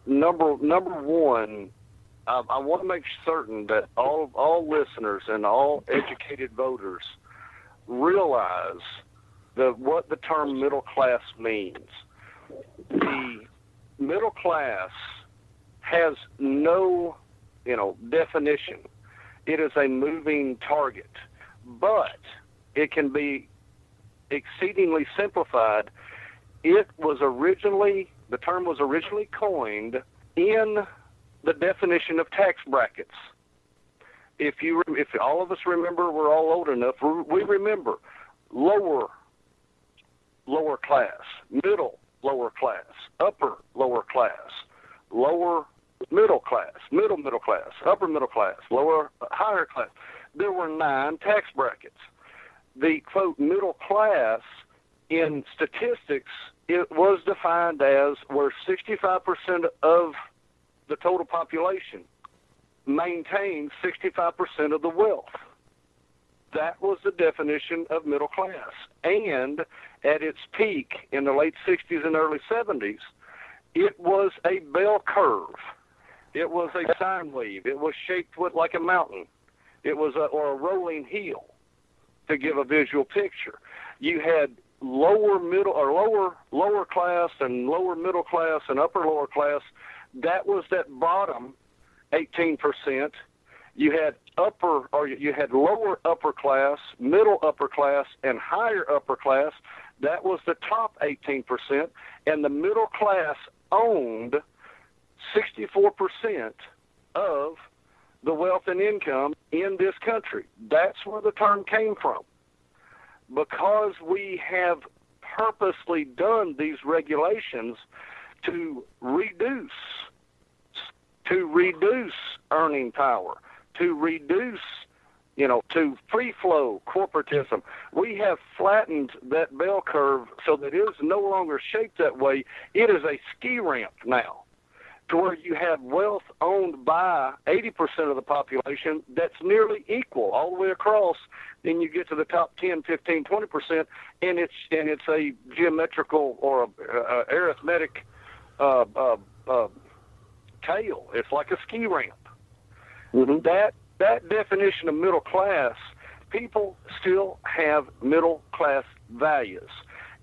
Number number one, I, I want to make certain that all all listeners and all educated voters realize the what the term middle class means. The middle class has no, you know, definition. It is a moving target, but it can be exceedingly simplified. It was originally the term was originally coined in the definition of tax brackets. If you if all of us remember, we're all old enough. We remember lower lower class, middle lower class, upper lower class, lower middle class, middle middle class, upper middle class, lower higher class. There were nine tax brackets. The quote middle class in statistics it was defined as where 65% of the total population maintained 65% of the wealth. That was the definition of middle class. And at its peak in the late 60s and early 70s, it was a bell curve. It was a sine wave. It was shaped with like a mountain. It was a, or a rolling hill to give a visual picture. You had lower middle or lower lower class and lower middle class and upper lower class. That was that bottom 18%. You had upper or you had lower upper class, middle upper class, and higher upper class. That was the top 18%, and the middle class owned 64% of the wealth and income in this country. That's where the term came from. Because we have purposely done these regulations to reduce to reduce earning power, to reduce you know, to free flow corporatism. We have flattened that bell curve so that it is no longer shaped that way. It is a ski ramp now to where you have wealth owned by 80% of the population that's nearly equal all the way across. Then you get to the top 10, 15, 20%, and it's and it's a geometrical or a, a arithmetic uh, uh, uh, tail. It's like a ski ramp. Mm-hmm. That that definition of middle class, people still have middle class values.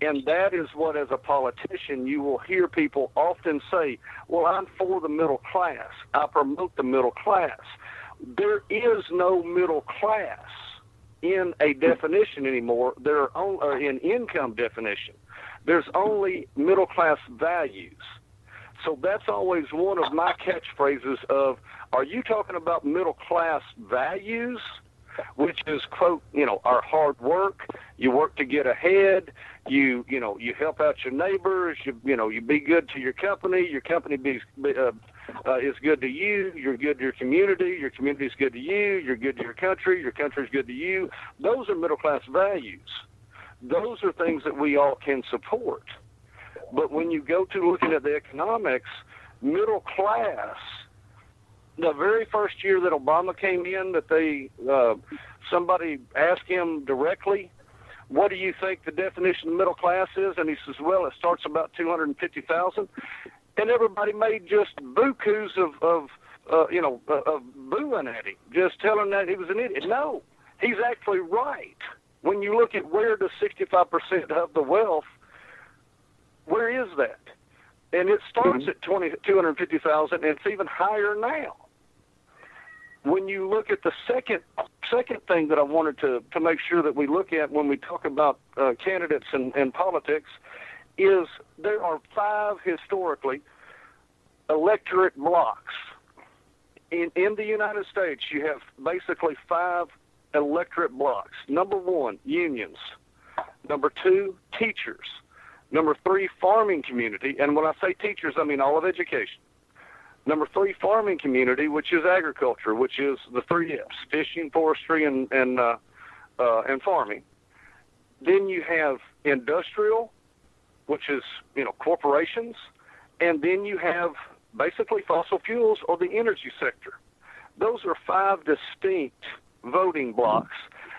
And that is what, as a politician, you will hear people often say, Well, I'm for the middle class. I promote the middle class. There is no middle class in a definition anymore. There are only, or uh, in income definition. There's only middle class values. So that's always one of my catchphrases of, are you talking about middle class values? Which is quote you know our hard work. You work to get ahead. You you know you help out your neighbors. You you know you be good to your company. Your company be uh, uh, is good to you. You're good to your community. Your community is good to you. You're good to your country. Your country is good to you. Those are middle class values. Those are things that we all can support. But when you go to looking at the economics middle class the very first year that Obama came in, that they uh, somebody asked him directly, "What do you think the definition of middle class is?" And he says, "Well, it starts about two hundred and fifty thousand. And everybody made just bukus of of uh, you know uh, of booing at him, just telling that he was an idiot. No, he's actually right. When you look at where does sixty five percent of the wealth, where is that? And it starts mm-hmm. at 20, 250,000 and it's even higher now when you look at the second second thing that I wanted to to make sure that we look at when we talk about uh, candidates and, and politics is there are five historically electorate blocks in in the United States. You have basically five electorate blocks. Number one, unions. Number two, teachers. Number three, farming community. And when I say teachers, I mean all of education. Number three, farming community, which is agriculture, which is the three F's: fishing, forestry, and and uh, uh, and farming. Then you have industrial, which is you know corporations, and then you have basically fossil fuels or the energy sector. Those are five distinct voting blocks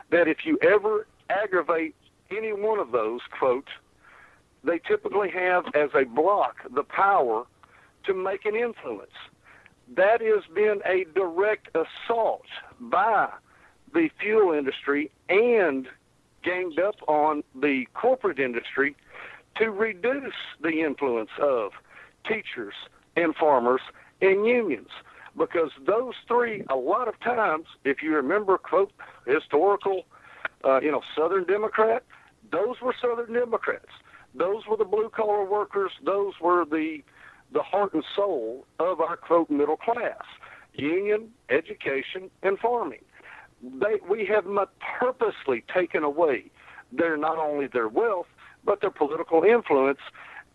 that if you ever aggravate any one of those, quote, they typically have as a block the power to make an influence. That has been a direct assault by the fuel industry and ganged up on the corporate industry to reduce the influence of teachers and farmers and unions. Because those three, a lot of times, if you remember, quote, historical, uh, you know, Southern Democrat, those were Southern Democrats. Those were the blue collar workers. Those were the the heart and soul of our quote middle class union, education, and farming. They, we have purposely taken away their not only their wealth but their political influence,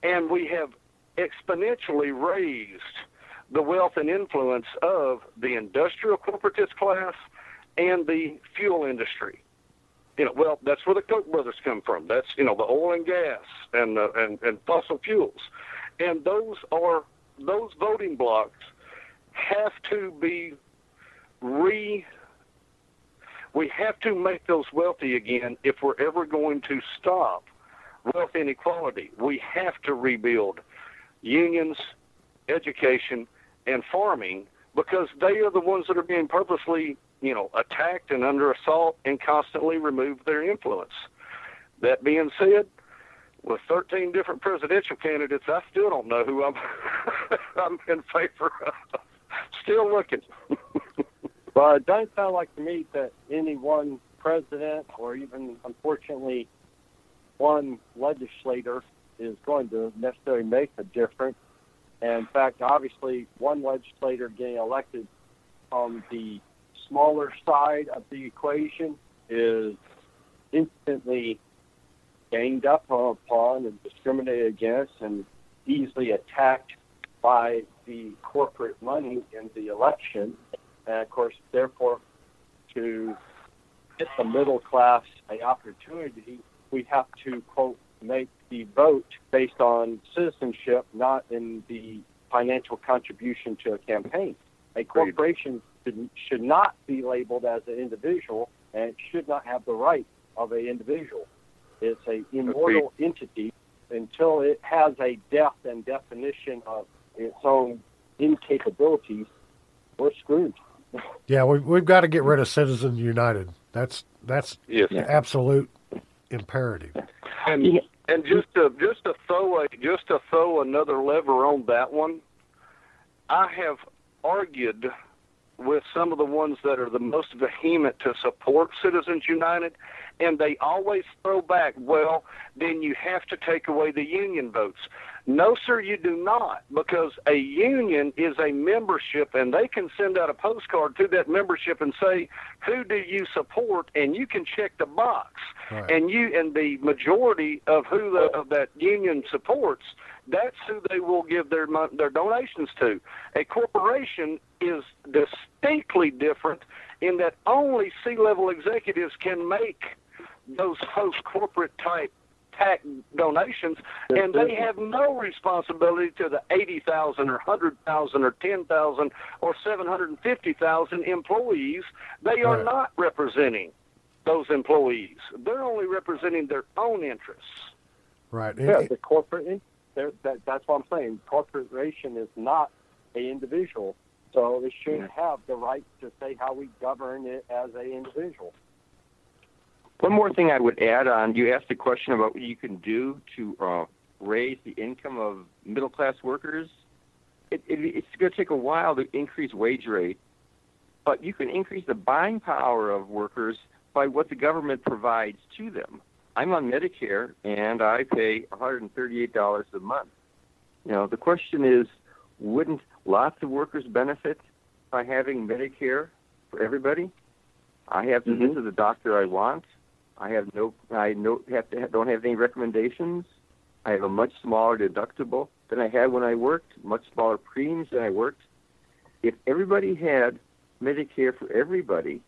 and we have exponentially raised the wealth and influence of the industrial corporatist class and the fuel industry. You know, well, that's where the Koch brothers come from. That's you know the oil and gas and uh, and and fossil fuels and those are those voting blocks have to be re we have to make those wealthy again if we're ever going to stop wealth inequality. We have to rebuild unions, education, and farming because they are the ones that are being purposely, you know, attacked and under assault and constantly remove their influence. That being said, with 13 different presidential candidates, I still don't know who I'm I'm in favor of. Still looking. well, it doesn't sound like to me that any one president or even, unfortunately, one legislator is going to necessarily make a difference. And in fact, obviously, one legislator getting elected on the smaller side of the equation is instantly ganged up upon and discriminated against and easily attacked by the corporate money in the election. And of course, therefore, to get the middle class an opportunity, we have to, quote, make the vote based on citizenship, not in the financial contribution to a campaign. A corporation should, should not be labeled as an individual and it should not have the right of an individual. It's a immortal entity until it has a death and definition of its own incapabilities. We're screwed. Yeah, we've, we've got to get rid of Citizens United. That's that's Yes. absolute imperative. And Yeah. and just to just to throw a just to throw another lever on that one, I have argued with some of the ones that are the most vehement to support Citizens United, and they always throw back, well, then you have to take away the union votes. No, sir, you do not, because a union is a membership, and they can send out a postcard to that membership and say, "Who do you support?" and you can check the box, Right. and you and the majority of who the, of that union supports, that's who they will give their their donations to. A corporation is distinctly different in that only C-level executives can make those host corporate type tax donations, and they have no responsibility to the 80,000 or 100,000 or 10,000 or 750,000 employees. They are Right. not representing those employees. They're only representing their own interests. Right. Yeah, the corporate. There- That, that's what I'm saying. Corporation is not a individual, so it should Yeah. have the right to say how we govern it as a individual. One more thing I would add on, you asked a question about what you can do to uh, raise the income of middle class workers. It, it, it's going to take a while to increase wage rate, but you can increase the buying power of workers by what the government provides to them. I'm on Medicare and I pay $138 a month. You know, the question is, wouldn't lots of workers benefit by having Medicare for everybody? I have to Mhm. visit the doctor I want. I have no, I no, have to, don't have any recommendations. I have a much smaller deductible than I had when I worked, much smaller premiums than I worked. If everybody had Medicare for everybody,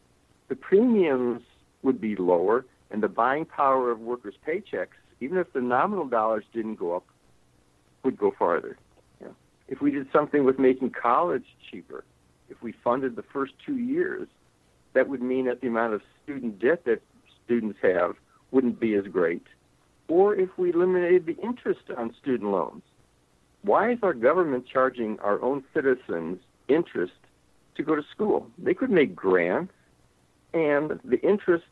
the premiums would be lower and the buying power of workers' paychecks, even if the nominal dollars didn't go up, would go farther. You know, if we did something with making college cheaper, if we funded the first two years, that would mean that the amount of student debt that students have wouldn't be as great. Or if we eliminated the interest on student loans. Why is our government charging our own citizens interest to go to school? They could make grants, and the interest,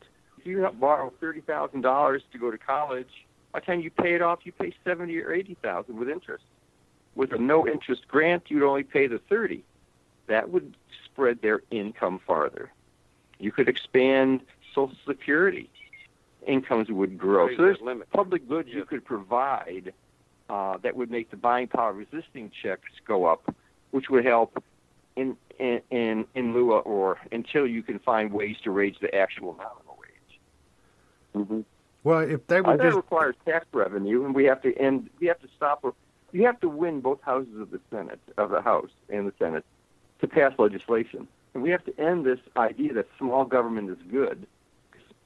you borrow $30,000 to go to college, by the time you pay it off, you pay 70 or 80,000 with interest. With a no interest grant, you'd only pay the 30. That would spread their income farther. You could expand Social Security. Incomes would grow. So there's limit. public goods you could provide uh, that would make the buying power of existing checks go up, which would help in in in, in lieu of, or until you can find ways to raise the actual wage. Mm-hmm. well, if they would that just requires tax revenue, and we have to end. We have to stop. You have to win both houses of the Senate, of the House and the Senate, to pass legislation. And we have to end this idea that small government is good.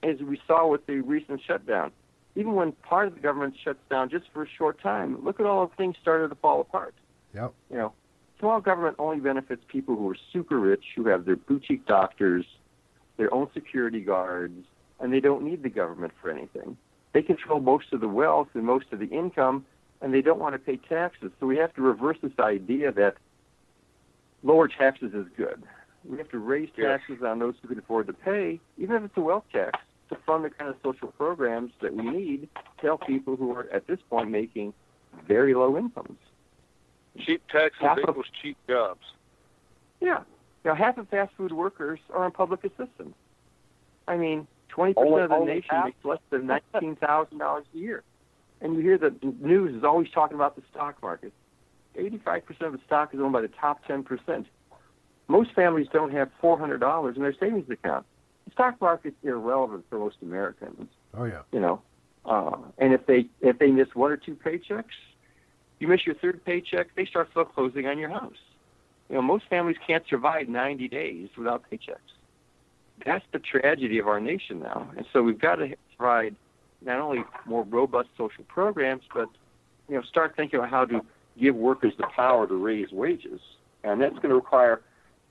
As we saw with the recent shutdown, even when part of the government shuts down just for a short time, look at all the things started to fall apart. Yep. You know, small government only benefits people who are super rich, who have their boutique doctors, their own security guards, and they don't need the government for anything. They control most of the wealth and most of the income, and they don't want to pay taxes. So we have to reverse this idea that lower taxes is good. We have to raise Yes. taxes on those who can afford to pay, even if it's a wealth tax, to fund the kind of social programs that we need to help people who are at this point making very low incomes. Cheap taxes Half of- equals cheap jobs. Yeah. Now, half of fast food workers are on public assistance. I mean, 20% of the only nation half? makes less than $19,000 a year. And you hear the news is always talking about the stock market. 85% of the stock is owned by the top 10%. Most families don't have $400 in their savings account. The stock market's irrelevant for most Americans oh yeah, you know. Uh, and if they if they miss one or two paychecks, you miss your third paycheck, they start foreclosing on your house. You know, most families can't survive 90 days without paychecks. That's the tragedy of our nation now, and so we've got to provide not only more robust social programs, but you know, start thinking about how to give workers the power to raise wages. And that's going to require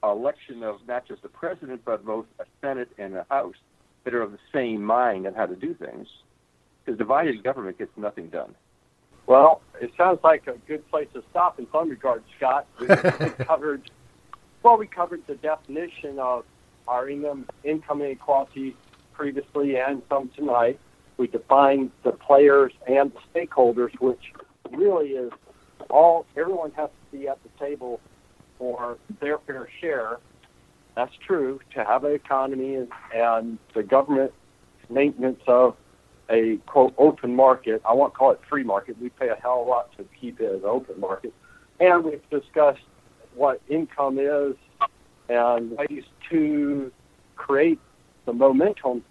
election of not just a president, but both a Senate and a House that are of the same mind on how to do things. Because divided government gets nothing done. Well, it sounds like a good place to stop in some regards, Scott. We covered, well, we covered the definition of our them income inequality previously and some tonight. We defined the players and the stakeholders, which really is all everyone has to be at the table for their fair share. That's true to have an economy and, and the government maintenance of a quote open market. I won't call it free market. We pay a hell of a lot to keep it an open market. And we've discussed what income is and ways to create the momentum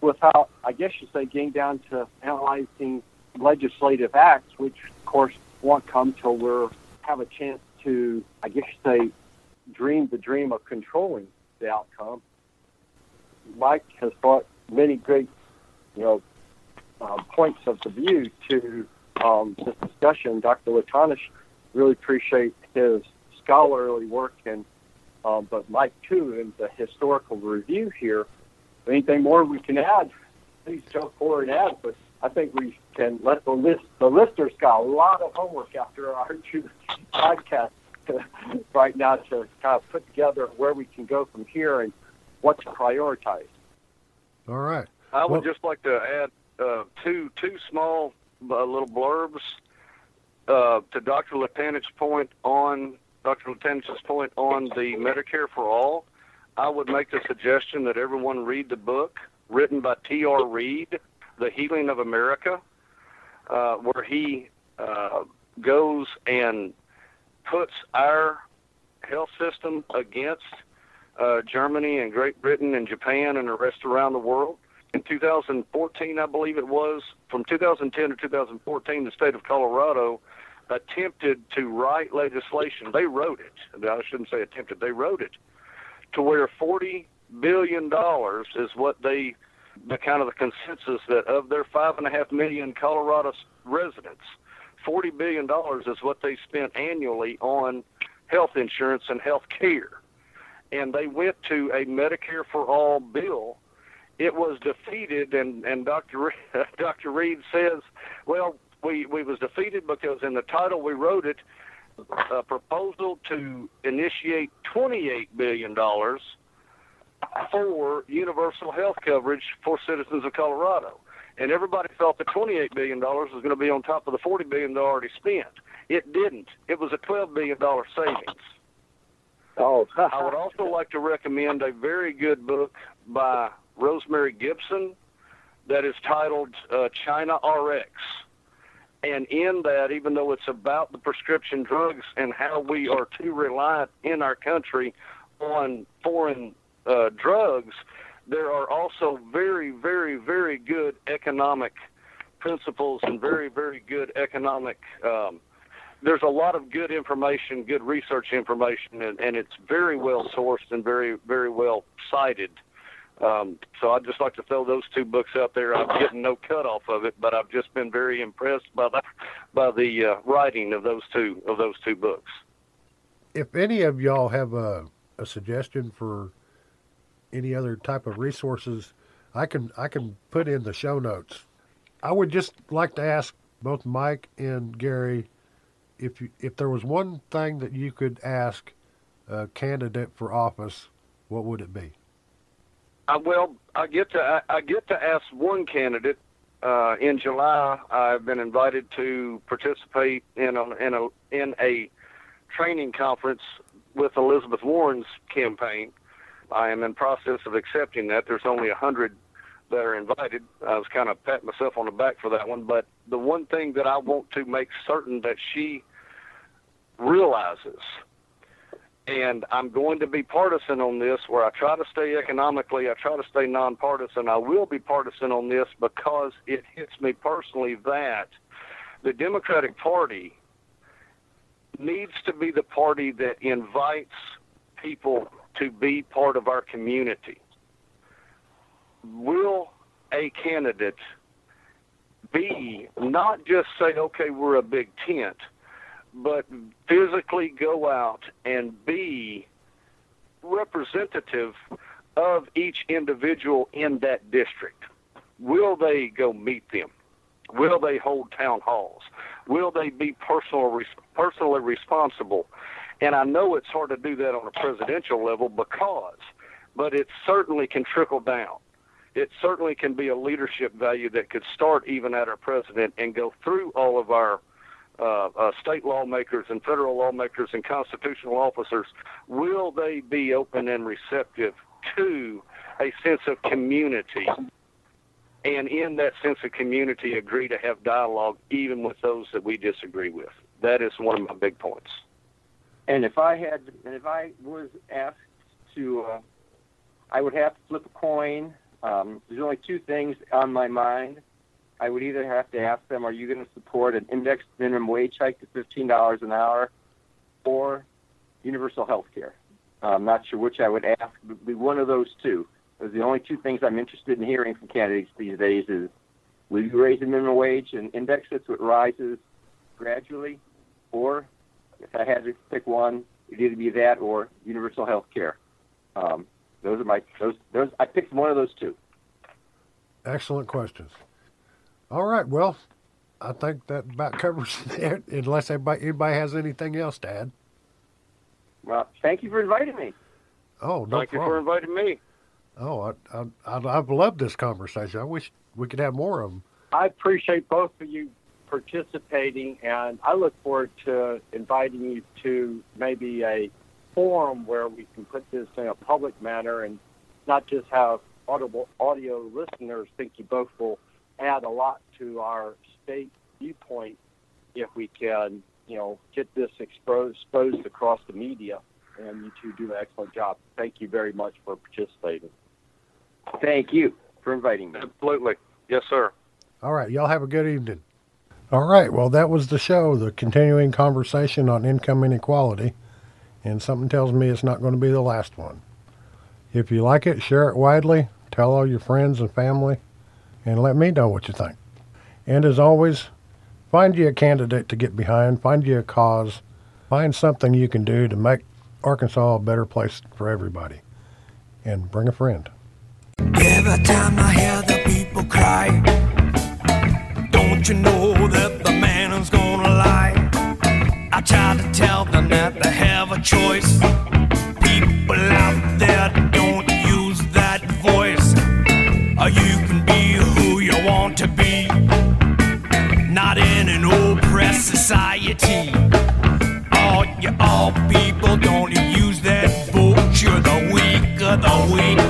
without, I guess you say, getting down to analyzing legislative acts, which of course won't come till we have a chance to, I guess you say, dream the dream of controlling the outcome. Mike has brought many great, you know, uh, points of the view to um, this discussion. Dr. Latanich really appreciate his scholarly work and um, but Mike too in the historical review here. Anything more we can add, please jump forward and add. But I think we can let the list the listeners got a lot of homework after our two podcasts right now to kind of put together where we can go from here and what to prioritize. All right. I would well, just like to add uh, two two small uh, little blurbs uh, to Dr. Latanich's point on Dr. Latanich's point on the Medicare for All. I would make the suggestion that everyone read the book written by T.R. Reid, The Healing of America, uh, where he uh, goes and puts our health system against uh, Germany and Great Britain and Japan and the rest around the world in 2014, I believe it was, from 2010 to 2014, the state of Colorado attempted to write legislation. They wrote it. I shouldn't say attempted. They wrote it to where 40 billion dollars is what they, the kind of the consensus that of their five and a half million Colorado residents, 40 billion dollars is what they spent annually on health insurance and health care. And they went to a Medicare for all bill it was defeated, and and Dr. Dr. Reid says, well, we we was defeated because in the title we wrote it, a proposal to initiate 28 billion dollars for universal health coverage for citizens of Colorado. And everybody felt that $28 billion was going to be on top of the $40 billion they already spent. It didn't. It was a $12 billion savings. Oh. I would also like to recommend a very good book by Rosemary Gibson that is titled uh, China RX. And in that, even though it's about the prescription drugs and how we are too reliant in our country on foreign uh, drugs, there are also very, very, very good economic principles and very, very good economic. Um, there's a lot of good information, good research information, and, and it's very well sourced and very, very well cited. Um, so I'd just like to throw those two books out there. I'm getting no cut off of it, but I've just been very impressed by the by the uh, writing of those two of those two books. If any of y'all have a, a suggestion for any other type of resources, I can I can put in the show notes. I would just like to ask both Mike and Gary if you, if there was one thing that you could ask a candidate for office, what would it be? Uh, well, I get to I, I get to ask one candidate uh, in July. I've been invited to participate in a in a in a training conference with Elizabeth Warren's campaign. I am in process of accepting that. There's only a hundred that are invited. I was kind of patting myself on the back for that one. But the one thing that I want to make certain that she realizes and I'm going to be partisan on this where I try to stay economically, I try to stay nonpartisan. I will be partisan on this because it hits me personally that the Democratic Party needs to be the party that invites people to be part of our community. Will a candidate be not just say, okay, we're a big tent, but physically go out and be representative of each individual in that district. Will they go meet them? Will they hold town halls? Will they be personal, personally responsible? And I know it's hard to do that on a presidential level because, but it certainly can trickle down. It certainly can be a leadership value that could start even at our president and go through all of our uh, uh, state lawmakers and federal lawmakers and constitutional officers. Will they be open and receptive to a sense of community? And in that sense of community, agree to have dialogue even with those that we disagree with. That is one of my big points. And if I had, and if I was asked to, uh, I would have to flip a coin. Um, there's only two things on my mind. I would either have to ask them, are you going to support an indexed minimum wage hike to $15 an hour or universal health care? I'm not sure which I would ask, but it would be one of those two. Those the only two things I'm interested in hearing from candidates these days is will you raise the minimum wage and index it so it rises gradually, or if I had to pick one, it'd either be that or universal health care. Um, those are my those those. I picked one of those two. Excellent questions. All right. Well, I think that about covers it. Unless anybody, anybody has anything else to add. Well, thank you for inviting me. Oh, no Thank problem. you for inviting me. Oh, I, I, I, I've loved this conversation. I wish we could have more of them. I appreciate both of you participating, and I look forward to inviting you to maybe a forum where we can put this in a public manner and not just have audible audio listeners think you both will add a lot to our state viewpoint if we can, you know, get this exposed, exposed across the media. And you two do an excellent job. Thank you very much for participating. Thank you for inviting me. Absolutely. Yes, sir. All right. Y'all have a good evening. All right. Well, that was the show, the continuing conversation on income inequality. And something tells me it's not going to be the last one. If you like it, share it widely, tell all your friends and family, and let me know what you think. And as always, find you a candidate to get behind, find you a cause, find something you can do to make Arkansas a better place for everybody. And bring a friend. Every time I hear the people cry, don't you know that the man is gonna lie? I try to tell them that they have a choice. society. All you all people don't use that vote. You're the weak of the weak.